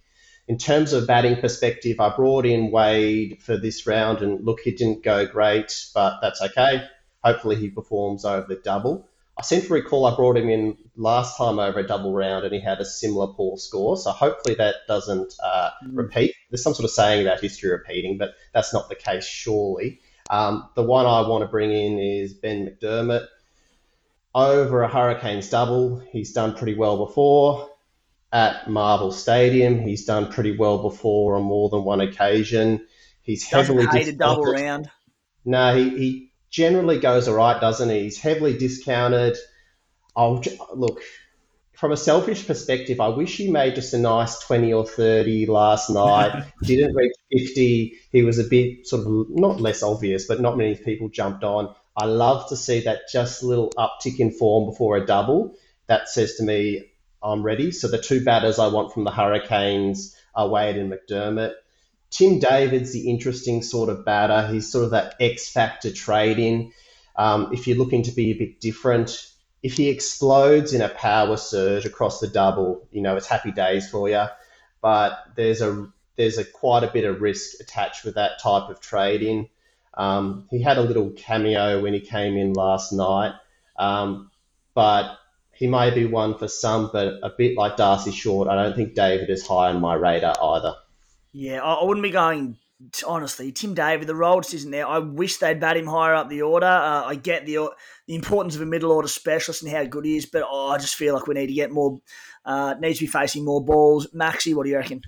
in terms of batting perspective, I brought in Wade for this round, and look, he didn't go great, but that's okay. Hopefully, he performs over the double. I seem to recall I brought him in last time over a double round, and he had a similar poor score. So hopefully that doesn't uh, mm. repeat. There's some sort of saying about history repeating, but that's not the case, surely. Um, the one I want to bring in is Ben McDermott over a Hurricanes double. He's done pretty well before at Marvel Stadium. He's done pretty well before on more than one occasion. He's heavily hate a double round. No, he, he generally goes all right, doesn't he? He's heavily discounted. I'll look from a selfish perspective. I wish he made just a nice twenty or thirty last night. Didn't reach fifty. He was a bit sort of not less obvious, but not many people jumped on. I love to see that just little uptick in form before a double. That says to me I'm ready. So the two batters I want from the Hurricanes are Wade and McDermott. Tim David's the interesting sort of batter. He's sort of that X factor trade in. Um, if you're looking to be a bit different, if he explodes in a power surge across the double, you know, it's happy days for you. But there's a there's a quite a bit of risk attached with that type of trade in. Um, he had a little cameo when he came in last night, um, but he may be one for some, but a bit like Darcy Short, I don't think David is high on my radar either. Yeah, I wouldn't be going. Honestly, Tim David, the role just isn't there. I wish they'd bat him higher up the order. Uh, I get the the importance of a middle order specialist and how good he is, but oh, I just feel like we need to get more. Uh, needs to be facing more balls. Maxi, what do you reckon?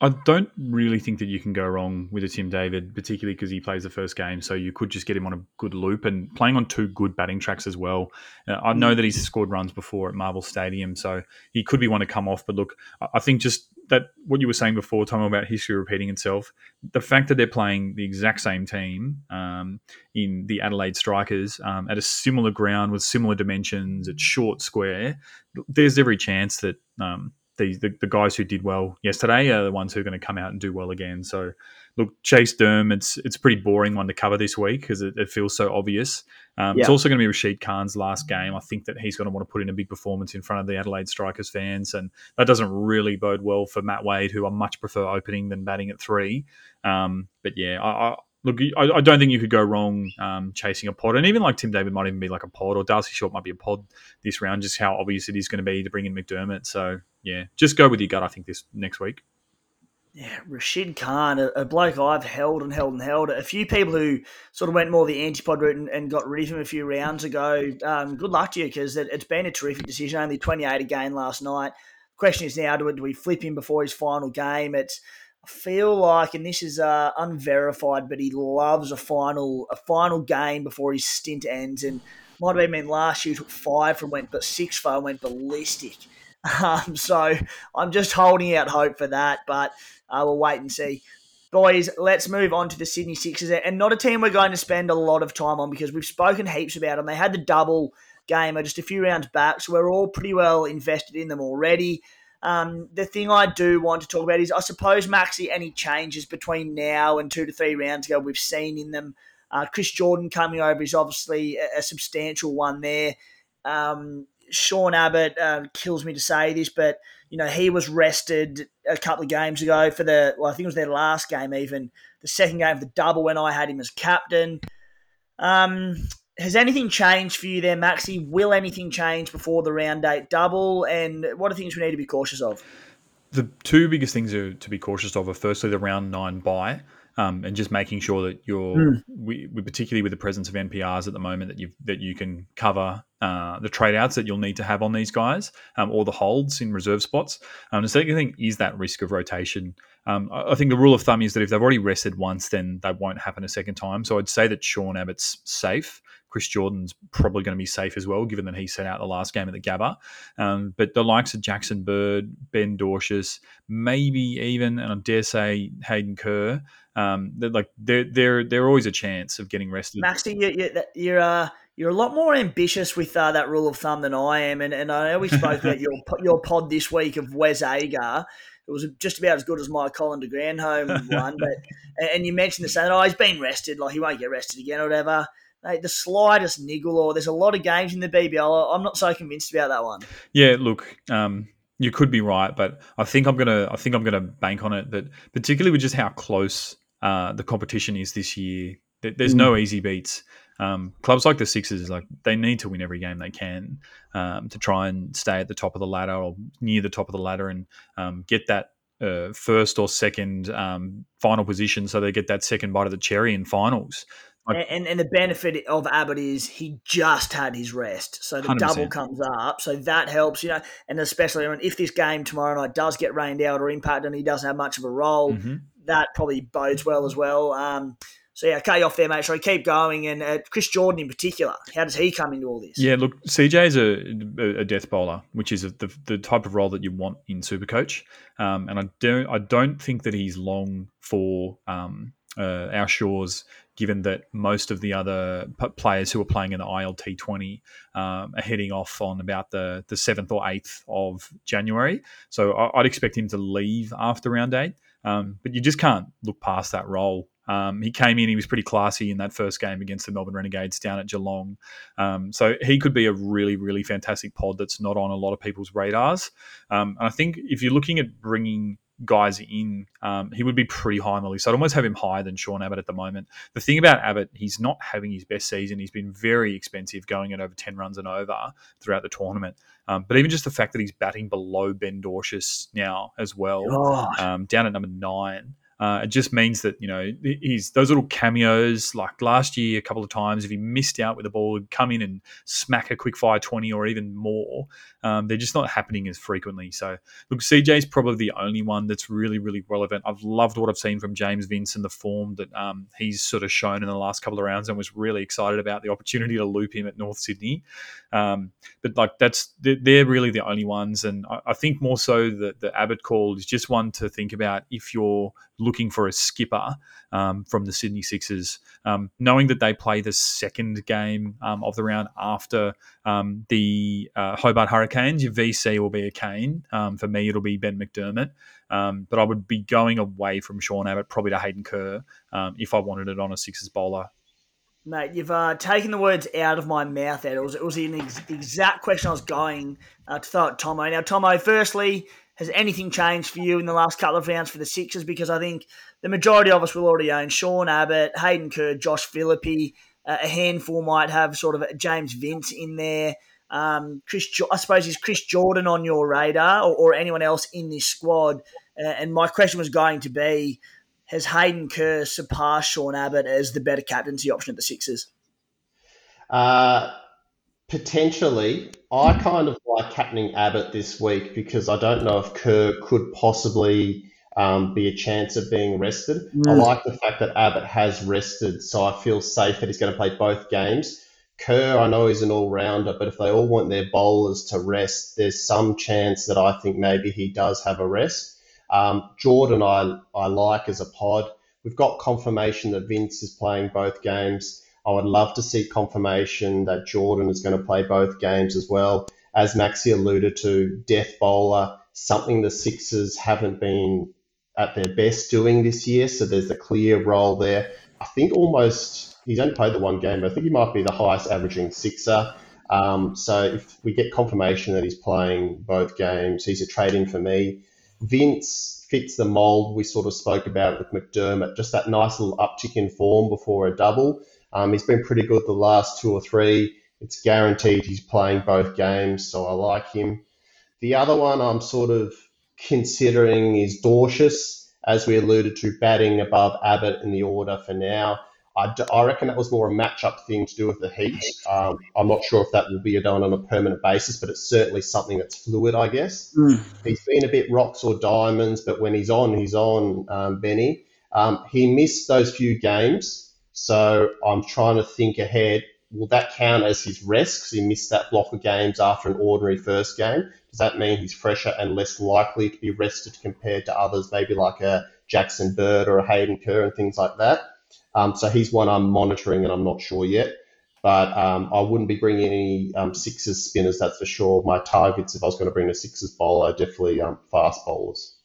I don't really think that you can go wrong with a Tim David, particularly because he plays the first game. So you could just get him on a good loop and playing on two good batting tracks as well. Uh, I know that he's scored runs before at Marvel Stadium, so he could be one to come off. But look, I think just that what you were saying before, Tom, about history repeating itself, the fact that they're playing the exact same team um, in the Adelaide Strikers um, at a similar ground with similar dimensions, at short square, there's every chance that. Um, the, the, the, guys who did well yesterday are the ones who are going to come out and do well again. So, look, Chase Durham, it's it's a pretty boring one to cover this week because it, it, feels so obvious. Um, yeah. It's also going to be Rashid Khan's last game. I think that he's going to want to put in a big performance in front of the Adelaide Strikers fans, and that doesn't really bode well for Matt Wade, who I much prefer opening than batting at three. Um, but yeah, I, look, I, I, don't think you could go wrong um, chasing a pod, and even like Tim David might even be like a pod, or Darcy Short might be a pod this round. Just how obvious it is going to be to bring in McDermott. So yeah, just go with your gut. I think this next week. Yeah, Rashid Khan, a, a, bloke I've held and held and held. A few people who sort of went more the antipod route and, and got rid of him a few rounds ago. Um, good luck to you because it, has been a terrific decision. Only 28 again last night. Question is now, do we, do we flip him before his final game? It's feel like, and this is uh, unverified, but he loves a final a final game before his stint ends. And might have been last year took five from went, but six for went ballistic. Um, so I'm just holding out hope for that, but uh, we'll wait and see. Boys, let's move on to the Sydney Sixers, and not a team we're going to spend a lot of time on because we've spoken heaps about them. They had the double game just a few rounds back, so we're all pretty well invested in them already. Um, the thing I do want to talk about is, I suppose, Maxi, any changes between now and two to three rounds ago we've seen in them. Uh, Chris Jordan coming over is obviously a, a substantial one there. Um, Sean Abbott uh, kills me to say this, but you know he was rested a couple of games ago for the. Well, I think it was their last game, even the second game of the double when I had him as captain. Um, has anything changed for you there, Maxi? Will anything change before the round eight double? And what are things we need to be cautious of? The two biggest things to, to be cautious of are firstly the round nine buy. Um, and just making sure that you're, mm. we, we, particularly with the presence of NPRs at the moment, that you that you can cover uh, the trade outs that you'll need to have on these guys, um, or the holds in reserve spots. Um, the second thing is that risk of rotation. Um, I think the rule of thumb is that if they've already rested once, then they won't happen a second time. So I'd say that Sean Abbott's safe. Chris Jordan's probably going to be safe as well, given that he set out the last game at the Gabba. Um, but the likes of Jackson Bird, Ben Dwarshuis, maybe even, and I dare say Hayden Kerr, um, they're like they're they're they're always a chance of getting rested. Maxi, you, you, you're uh, you're a lot more ambitious with uh, that rule of thumb than I am, and, and I know we spoke about your your pod this week of Wes Agar. It was just about as good as my Colin de Grandhomme one, but and you mentioned the saying, oh, he's been rested, like he won't get rested again or whatever the slightest niggle, or there's a lot of games in the BBL. I'm not so convinced about that one. Yeah, look, um, you could be right, but I think I'm gonna, I think I'm gonna bank on it. That particularly with just how close uh, the competition is this year, there's mm. no easy beats. Um, clubs like the Sixers, like they need to win every game they can um, to try and stay at the top of the ladder or near the top of the ladder and um, get that uh, first or second um, final position, so they get that second bite of the cherry in finals. Like, and, and the benefit of Abbott is he just had his rest, so the 100%. double comes up, so that helps, you know. And especially if this game tomorrow night does get rained out or impacted, and he doesn't have much of a role, mm-hmm. that probably bodes well as well. Um, so yeah, cut you off there, mate. So keep going, and uh, Chris Jordan in particular, how does he come into all this? Yeah, look, CJ is a, a death bowler, which is a, the, the type of role that you want in Supercoach, um, and I don't I don't think that he's long for um, uh, our shores given that most of the other p- players who are playing in the ILT 20 um, are heading off on about the, the 7th or 8th of January. So I, would expect him to leave after round eight. Um, but you just can't look past that role. Um, he came in, he was pretty classy in that first game against the Melbourne Renegades down at Geelong. Um, so he could be a really, really fantastic pod that's not on a lot of people's radars. Um, and I think if you're looking at bringing guys in, um, he would be pretty high on the list. I'd almost have him higher than Sean Abbott at the moment. The thing about Abbott, he's not having his best season. He's been very expensive going at over 10 runs and over throughout the tournament. Um, but even just the fact that he's batting below Ben Dwarshuis now as well, um, down at number nine. Uh, it just means that you know he's those little cameos. Like last year, a couple of times, if he missed out with the ball, he'd come in and smack a quick fire twenty or even more. Um, they're just not happening as frequently. So look, CJ's probably the only one that's really really relevant. I've loved what I've seen from James Vince and the form that um, he's sort of shown in the last couple of rounds, and was really excited about the opportunity to loop him at North Sydney. Um, but like that's they're really the only ones, and I, I think more so that the Abbott call is just one to think about if you're looking for a skipper um, from the Sydney Sixers, um, knowing that they play the second game um, of the round after um, the uh, Hobart Hurricanes. Your VC will be a Kane. Um, for me, it'll be Ben McDermott. Um, but I would be going away from Sean Abbott, probably to Hayden Kerr, if I wanted it on a Sixers bowler. Mate, you've uh, taken the words out of my mouth. There, it was it was the exact question I was going uh, to throw at Tomo. Now, Tomo, firstly, has anything changed for you in the last couple of rounds for the Sixers? Because I think the majority of us will already own Sean Abbott, Hayden Kerr, Josh Philippe. Uh, a handful might have sort of James Vince in there. Um, Chris, I suppose is Chris Jordan on your radar, or, or anyone else in this squad? Uh, and my question was going to be: Has Hayden Kerr surpassed Sean Abbott as the better captaincy option at the Sixers? Uh, Potentially, I kind of like captaining Abbott this week because I don't know if Kerr could possibly um, be a chance of being rested. Mm. I like the fact that Abbott has rested, so I feel safe that he's going to play both games. Kerr, I know he's an all rounder, but if they all want their bowlers to rest, there's some chance that I think maybe he does have a rest. Um, Jordan, I, I like as a pod. We've got confirmation that Vince is playing both games. I would love to see confirmation that Jordan is going to play both games as well. As Maxi alluded to, death bowler, something the Sixers haven't been at their best doing this year. So there's a clear role there. I think almost he's only played the one game, but I think he might be the highest averaging Sixer. Um, so if we get confirmation that he's playing both games, he's a trade in for me. Vince fits the mold we sort of spoke about with McDermott, just that nice little uptick in form before a double. Um, he's been pretty good the last two or three. It's guaranteed he's playing both games, so I like him. The other one I'm sort of considering is Dwarshuis, as we alluded to, batting above Abbott in the order for now. I, I reckon that was more a matchup thing to do with the Heat. Um, I'm not sure if that will be done on a permanent basis, but it's certainly something that's fluid, I guess. Mm. He's been a bit rocks or diamonds, but when he's on, he's on, um, Benny. Um, he missed those few games so I'm trying to think ahead. Will that count as his rest because he missed that block of games after an ordinary first game? Does that mean he's fresher and less likely to be rested compared to others, maybe like a Jackson Bird or a Hayden Kerr and things like that? Um, so he's one I'm monitoring and I'm not sure yet. But um, I wouldn't be bringing any um, Sixers spinners, that's for sure. My targets, if I was going to bring a Sixers bowler, are definitely um, fast bowlers.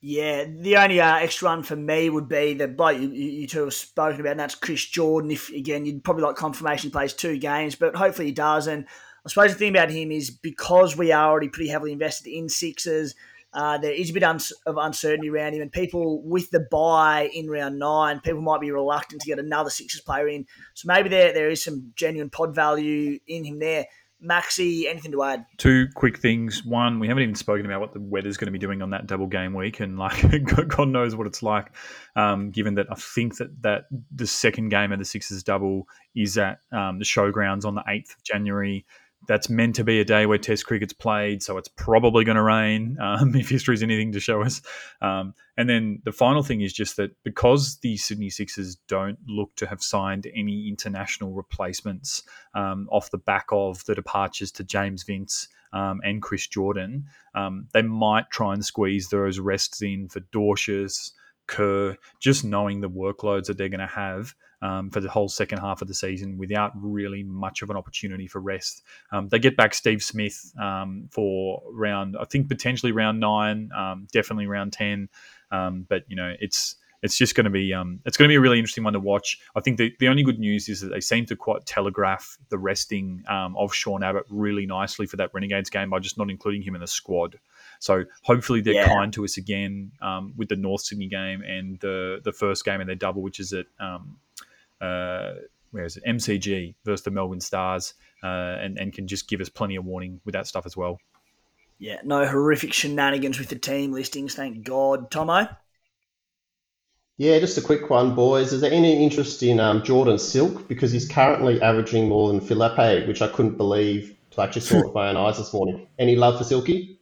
Yeah, the only uh, extra one for me would be the bloke you, you, two have spoken about, and that's Chris Jordan. If again, you'd probably like confirmation he plays two games, but hopefully he does. And I suppose the thing about him is because we are already pretty heavily invested in Sixers, uh, there is a bit of uncertainty around him, and people with the buy in round nine, people might be reluctant to get another Sixers player in. So maybe there there is some genuine pod value in him there. Maxi, anything to add? Two quick things. One, we haven't even spoken about what the weather's going to be doing on that double game week, and like God knows what it's like. Um, given that I think that that the second game of the Sixers double is at um, the showgrounds on the eighth of January that's meant to be a day where Test cricket's played, so it's probably going to rain um, if history's anything to show us. Um, and then the final thing is just that because the Sydney Sixers don't look to have signed any international replacements um, off the back of the departures to James Vince um, and Chris Jordan, um, they might try and squeeze those rests in for Dwarshuis, Kerr, just knowing the workloads that they're going to have um, for the whole second half of the season without really much of an opportunity for rest. Um, they get back Steve Smith um, for round, I think potentially round nine, um, definitely round ten. Um, but you know, it's it's just going to be um, it's going to be a really interesting one to watch. I think the, the only good news is that they seem to quite telegraph the resting um, of Sean Abbott really nicely for that Renegades game by just not including him in the squad. So hopefully they're Yeah. kind to us again um, with the North Sydney game and the the first game in their double, which is at um, uh, where is it MCG versus the Melbourne Stars, uh, and and can just give us plenty of warning with that stuff as well. Yeah, no horrific shenanigans with the team listings, thank God. Tomo? Yeah, just a quick one, boys. Is there any interest in um, Jordan Silk? Because he's currently averaging more than Philippe, which I couldn't believe to actually saw it with my own eyes this morning. Any love for Silky?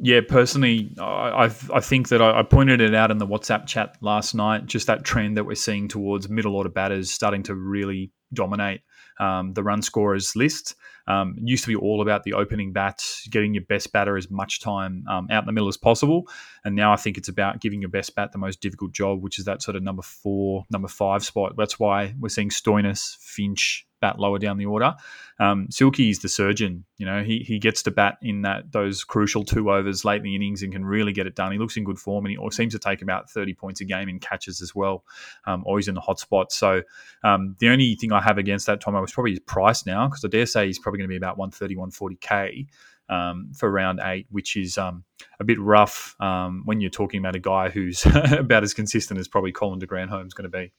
Yeah, personally, I, I've, think that I, I pointed it out in the WhatsApp chat last night. Just that trend that we're seeing towards middle order batters starting to really dominate um, the run scorers list. Um, used to be all about the opening bats, getting your best batter as much time um, out in the middle as possible, and now I think it's about giving your best bat the most difficult job, which is that sort of number four, number five spot. That's why we're seeing Stoinis, Finch bat lower down the order. Um, Silky is the surgeon. You know, he he gets to bat in that those crucial two overs late in the innings and can really get it done. He looks in good form and he seems to take about thirty points a game in catches as well. Um, always in the hot spot. So um, the only thing I have against that Tomo is probably his price now because I dare say he's probably going to be about 130, 140k. Um, for round eight, which is um, a bit rough um, when you're talking about a guy who's about as consistent as probably Colin de Grandhomme's going to be.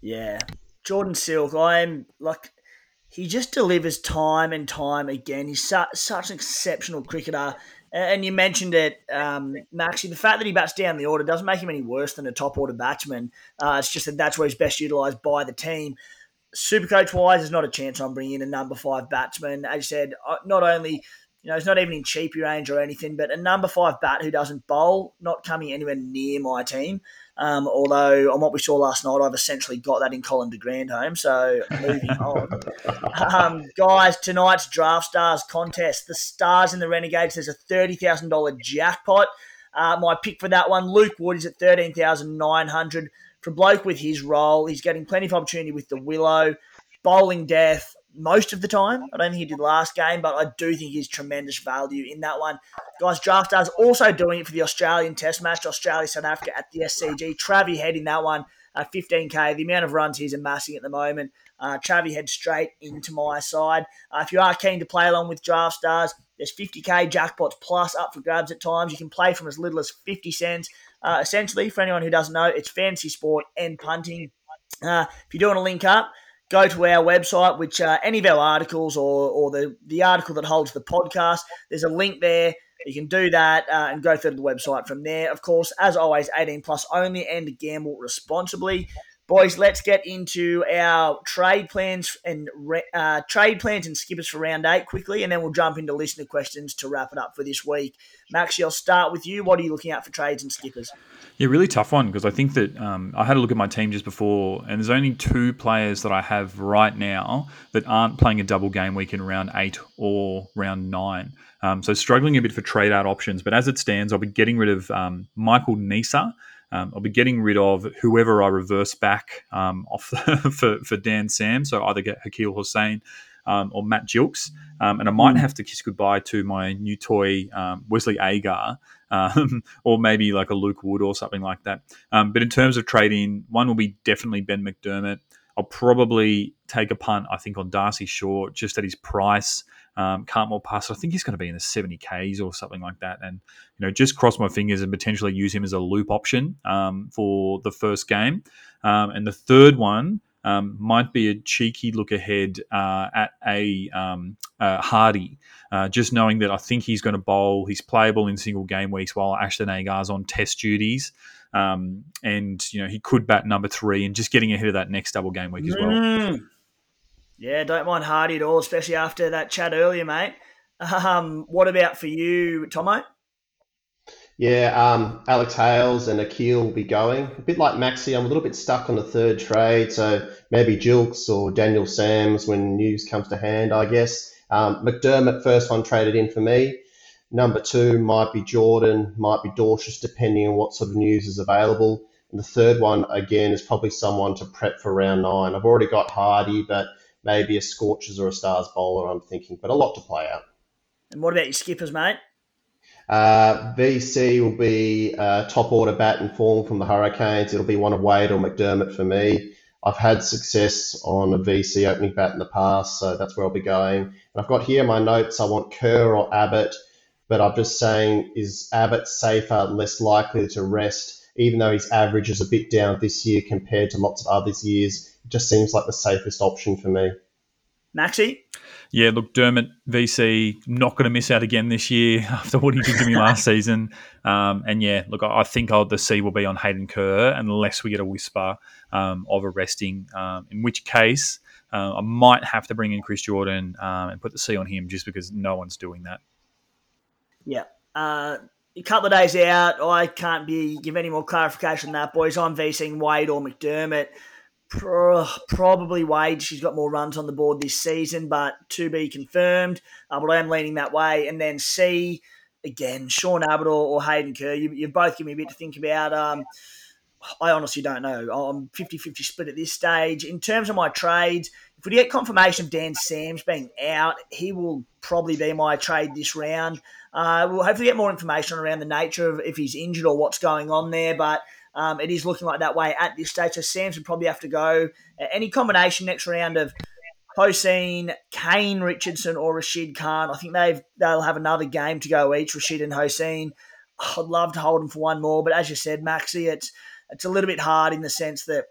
Yeah. Jordan Silk, I'm like, he just delivers time and time again. He's su- such an exceptional cricketer. And you mentioned it, um, Maxi. The fact that he bats down the order doesn't make him any worse than a top order batsman. Uh, it's just that that's where he's best utilised by the team. Supercoach wise, there's not a chance I'm bringing in a number five batsman. As you said, uh, not only you know it's not even in cheapy range or anything, but a number five bat who doesn't bowl, not coming anywhere near my team. Um, although on what we saw last night, I've essentially got that in Colin de Grandhomme. So moving on, um, guys, tonight's Draft Stars contest. The Stars and the Renegades. There's a thirty thousand dollar jackpot. Uh, my pick for that one, Luke Wood, is at thirteen thousand nine hundred. For bloke with his role, he's getting plenty of opportunity with the Willow, bowling death most of the time. I don't think he did last game, but I do think he's tremendous value in that one. Guys, Draft Stars also doing it for the Australian Test match, Australia South Africa at the SCG. Travi head in that one at 15k. The amount of runs he's amassing at the moment. Uh, Travi head straight into my side. Uh, if you are keen to play along with Draft Stars, there's 50k jackpots plus up for grabs at times. You can play from as little as 50 cents. Uh, essentially, for anyone who doesn't know, it's fantasy sport and punting. Uh, if you do want to link up, go to our website, which uh, any of our articles or, or the, the article that holds the podcast, there's a link there. You can do that uh, and go through to the website from there. Of course, as always, 18 plus only and gamble responsibly. Boys, let's get into our trade plans and uh, trade plans and skippers for round eight quickly, and then we'll jump into listener questions to wrap it up for this week. Maxie, I'll start with you. What are you looking at for trades and skippers? Yeah, really tough one because I think that um, I had a look at my team just before, and there's only two players that I have right now that aren't playing a double game week in round eight or round nine. Um, so struggling a bit for trade out options. But as it stands, I'll be getting rid of um, Michael Neser. Um, I'll be getting rid of whoever I reverse back um, off for, for Dan Sam. So either get Akeal Hosein um, or Matt Gilkes. Um, and I might have to kiss goodbye to my new toy, um, Wesley Agar, um, or maybe like a Luke Wood or something like that. Um, but in terms of trading, one will be definitely Ben McDermott. I'll probably take a punt, I think, on Darcy Short just at his price. Um, Cartmore pass. I think he's going to be in the 70Ks or something like that. And, you know, just cross my fingers and potentially use him as a loop option um, for the first game. Um, and the third one um, might be a cheeky look ahead uh, at a um, Hardie. Uh, just knowing that I think he's going to bowl, he's playable in single game weeks while Ashton Agar's on test duties. Um, and, you know, he could bat number three and just getting ahead of that next double game week as well. Mm. Yeah, don't mind Hardie at all, especially after that chat earlier, mate. Um, what about for you, Tomo? Yeah, um, Alex Hales and Akeal will be going. A bit like Maxi, I'm a little bit stuck on the third trade, so maybe Gilkes or Daniel Sams when news comes to hand, I guess. Um, McDermott, first one traded in for me. Number two might be Jordan, might be Dwarshuis, depending on what sort of news is available. And the third one, again, is probably someone to prep for round nine. I've already got Hardie, but maybe a Scorchers or a Stars bowler, I'm thinking, but a lot to play out. And what about your skippers, mate? Uh, VC will be uh, top order bat and form from the Hurricanes. It'll be one of Wade or McDermott for me. I've had success on a VC opening bat in the past, so that's where I'll be going. And I've got here my notes. I want Kerr or Abbott, but I'm just saying, is Abbott safer, less likely to rest, even though his average is a bit down this year compared to lots of other years? It just seems like the safest option for me. Maxi? Yeah, look, Dermot VC not going to miss out again this year after what he did to me last season. Um, and yeah, look, I think I'll, the C will be on Hayden Kerr unless we get a whisper um, of arresting. Um, in which case, uh, I might have to bring in Chris Jordan um, and put the C on him just because no one's doing that. Yeah. Uh, a couple of days out, I can't be give any more clarification on that, boys. I'm VCing Wade or McDermott. Pro- probably Wade. She's got more runs on the board this season, but to be confirmed. Uh, but I am leaning that way. And then C, again, Sean Abbott or, Hayden Kerr. You, you've both given me a bit to think about. Um, I honestly don't know. I'm 50 50 split at this stage. In terms of my trades, if we get confirmation of Dan Sams being out, he will probably be my trade this round. Uh, we'll hopefully get more information around the nature of if he's injured or what's going on there. But um, it is looking like that way at this stage. So Sams would probably have to go. Uh, any combination next round of Hosein, Kane Richardson, or Rashid Khan. I think they've they'll have another game to go each. Rashid and Hosein. I'd love to hold them for one more, but as you said, Maxi, it's it's a little bit hard in the sense that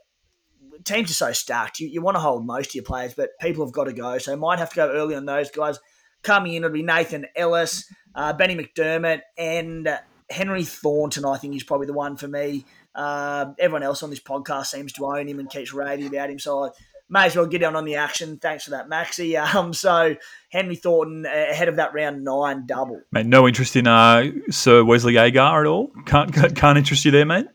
teams are so stacked. You, you want to hold most of your players, but people have got to go. So might have to go early on those guys. Coming in, it'll be Nathan Ellis, uh, Benny McDermott, and Henry Thornton. I think is probably the one for me. Uh, everyone else on this podcast seems to own him and keeps raving about him. So I may as well get down on the action. Thanks for that, Maxi. Um, so Henry Thornton uh, ahead of that round nine double. Mate, no interest in uh, Sir Wesley Agar at all. Can't can't interest you there, mate.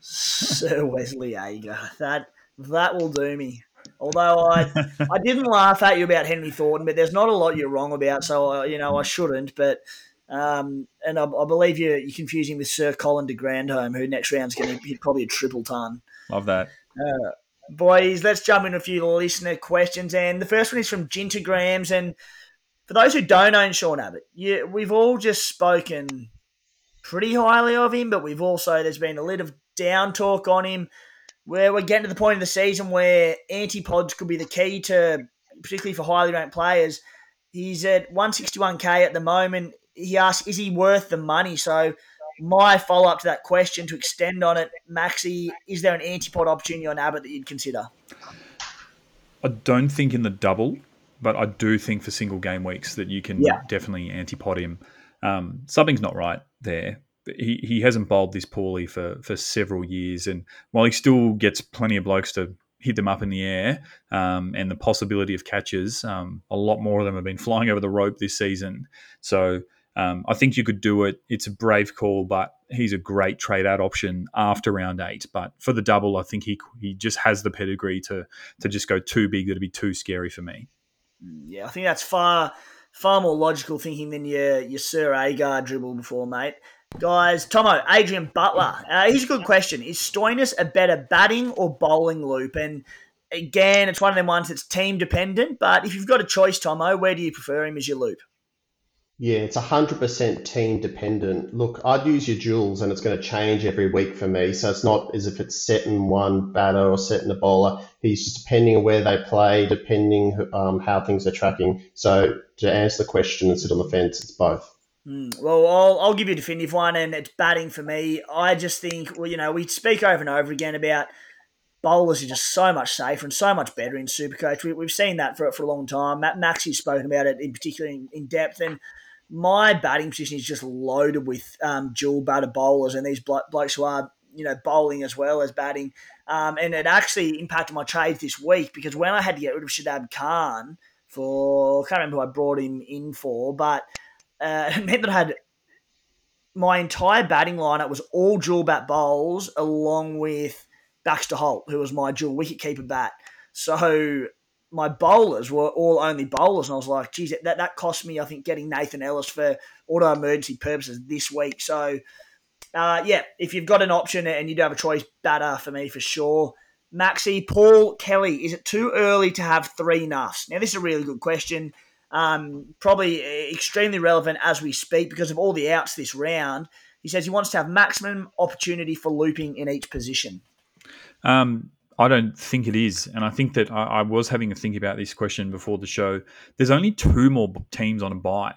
Sir Wesley Agar. That that will do me. Although I I didn't laugh at you about Henry Thornton, but there's not a lot you're wrong about, so uh, you know I shouldn't. But um, and I, I, believe you're, you're confusing with Sir Colin de Grandhomme, who next round's going to hit probably a triple ton. Love that. Uh, boys, let's jump into a few listener questions. And the first one is from Gintergrams. And for those who don't own Sean Abbott, you, we've all just spoken pretty highly of him, but we've also, there's been a little of down talk on him where we're getting to the point of the season where antipods could be the key to, particularly for highly ranked players. He's at 161k at the moment he asked, "Is he worth the money?" So my follow up to that question to extend on it, Maxi, is there an antipod opportunity on Abbott that you'd consider? I don't think in the double, but I do think for single game weeks that you can yeah. definitely antipod him. Um, something's not right there. He, he hasn't bowled this poorly for, for several years, and while he still gets plenty of blokes to hit them up in the air um, and the possibility of catches, um, a lot more of them have been flying over the rope this season. So um, I think you could do it. It's a brave call, but he's a great trade out option after round eight. But for the double, I think he he just has the pedigree to to just go too big. That'd be too scary for me. Yeah, I think that's far far more logical thinking than your your Sir Agar dribble before, mate. Guys, Tomo, Adrian Butler. Uh, here's a good question. Is Stoinis a better batting or bowling loop? And again, it's one of them ones that's team dependent. But if you've got a choice, Tomo, where do you prefer him as your loop? Yeah, it's 100% team dependent. Look, I'd use your duels and it's going to change every week for me. So it's not as if it's set in one batter or set in a bowler. He's just depending on where they play, depending um, how things are tracking. So to answer the question and sit on the fence, it's both. Mm, well, I'll, I'll give you a definitive one, and it's batting for me. I just think, well, you know, we speak over and over again about bowlers are just so much safer and so much better in Supercoach. We, have seen that for, for a long time. Matt Maxi's spoken about it in particular in, in depth, and my batting position is just loaded with um, dual batter bowlers and these blokes who are you know bowling as well as batting. Um, and it actually impacted my trades this week because when I had to get rid of Shadab Khan for I can't remember who I brought him in for, but uh, it meant that I had my entire batting lineup was all dual bat bowls along with Baxter Holt, who was my dual wicket keeper bat. So my bowlers were all only bowlers, and I was like, geez, that, that cost me, I think, getting Nathan Ellis for auto emergency purposes this week. So uh, yeah, if you've got an option and you do have a choice, batter for me for sure. Maxi, Paul Kelly, is it too early to have three nuffs? Now, this is a really good question. Um, probably extremely relevant as we speak because of all the outs this round. He says he wants to have maximum opportunity for looping in each position. Um, I don't think it is. And I think that I, I, was having a think about this question before the show. There's only two more teams on a buy.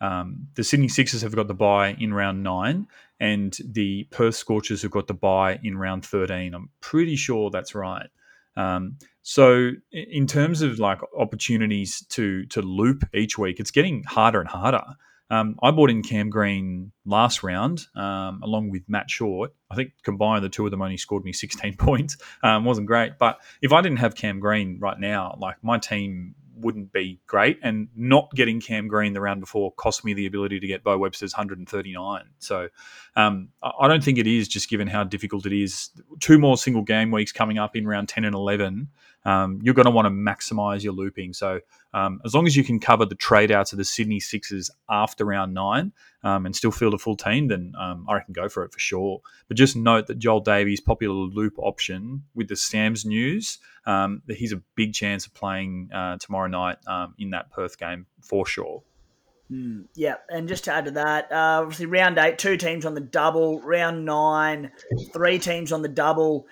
Um, the Sydney Sixers have got the buy in round nine, and the Perth Scorchers have got the buy in round 13. I'm pretty sure that's right. Um, so in terms of like opportunities to to loop each week, it's getting harder and harder. Um, I bought in Cam Green last round um, along with Matt Short. I think combined the two of them only scored me 16 points. Um, wasn't great, but if I didn't have Cam Green right now, like my team wouldn't be great. And not getting Cam Green the round before cost me the ability to get Beau Webster's 139. So um, I don't think it is, just given how difficult it is. Two more single game weeks coming up in round 10 and 11. Um, you're going to want to maximize your looping. So um, as long as you can cover the trade outs of the Sydney Sixers after round nine um, and still field a full team, then um, I reckon go for it for sure. But just note that Joel Davies' popular loop option with the Sams news, um, that he's a big chance of playing uh, tomorrow night um, in that Perth game for sure. Mm, yeah, and just to add to that, uh, obviously round eight, two teams on the double. Round nine, three teams on the double.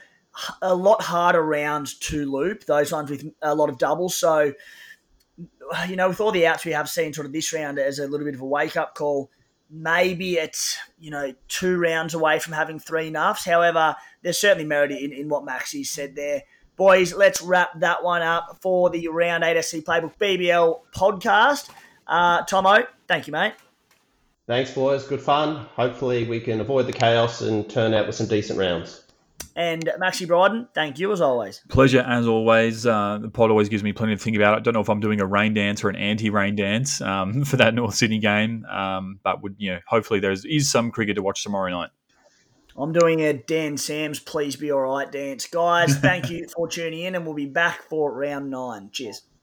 A lot harder rounds to loop. Those ones with a lot of doubles. So, you know, with all the outs we have seen sort of this round as a little bit of a wake up call, maybe it's you know two rounds away from having three nuffs. However, there's certainly merit in, in what Maxi said there. Boys, let's wrap that one up for the Round 8 SC Playbook BBL podcast. Uh, Tomo, thank you, mate. Thanks, boys. Good fun. Hopefully, we can avoid the chaos and turn out with some decent rounds. And Maxi Bryden, thank you as always. Pleasure as always. Uh, the pod always gives me plenty to think about. I don't know if I'm doing a rain dance or an anti-rain dance um, for that North Sydney game, um, but would you know? Hopefully, there is some cricket to watch tomorrow night. I'm doing a Dan Sams' "Please Be All Right" dance, guys. Thank you for tuning in, and we'll be back for round nine. Cheers.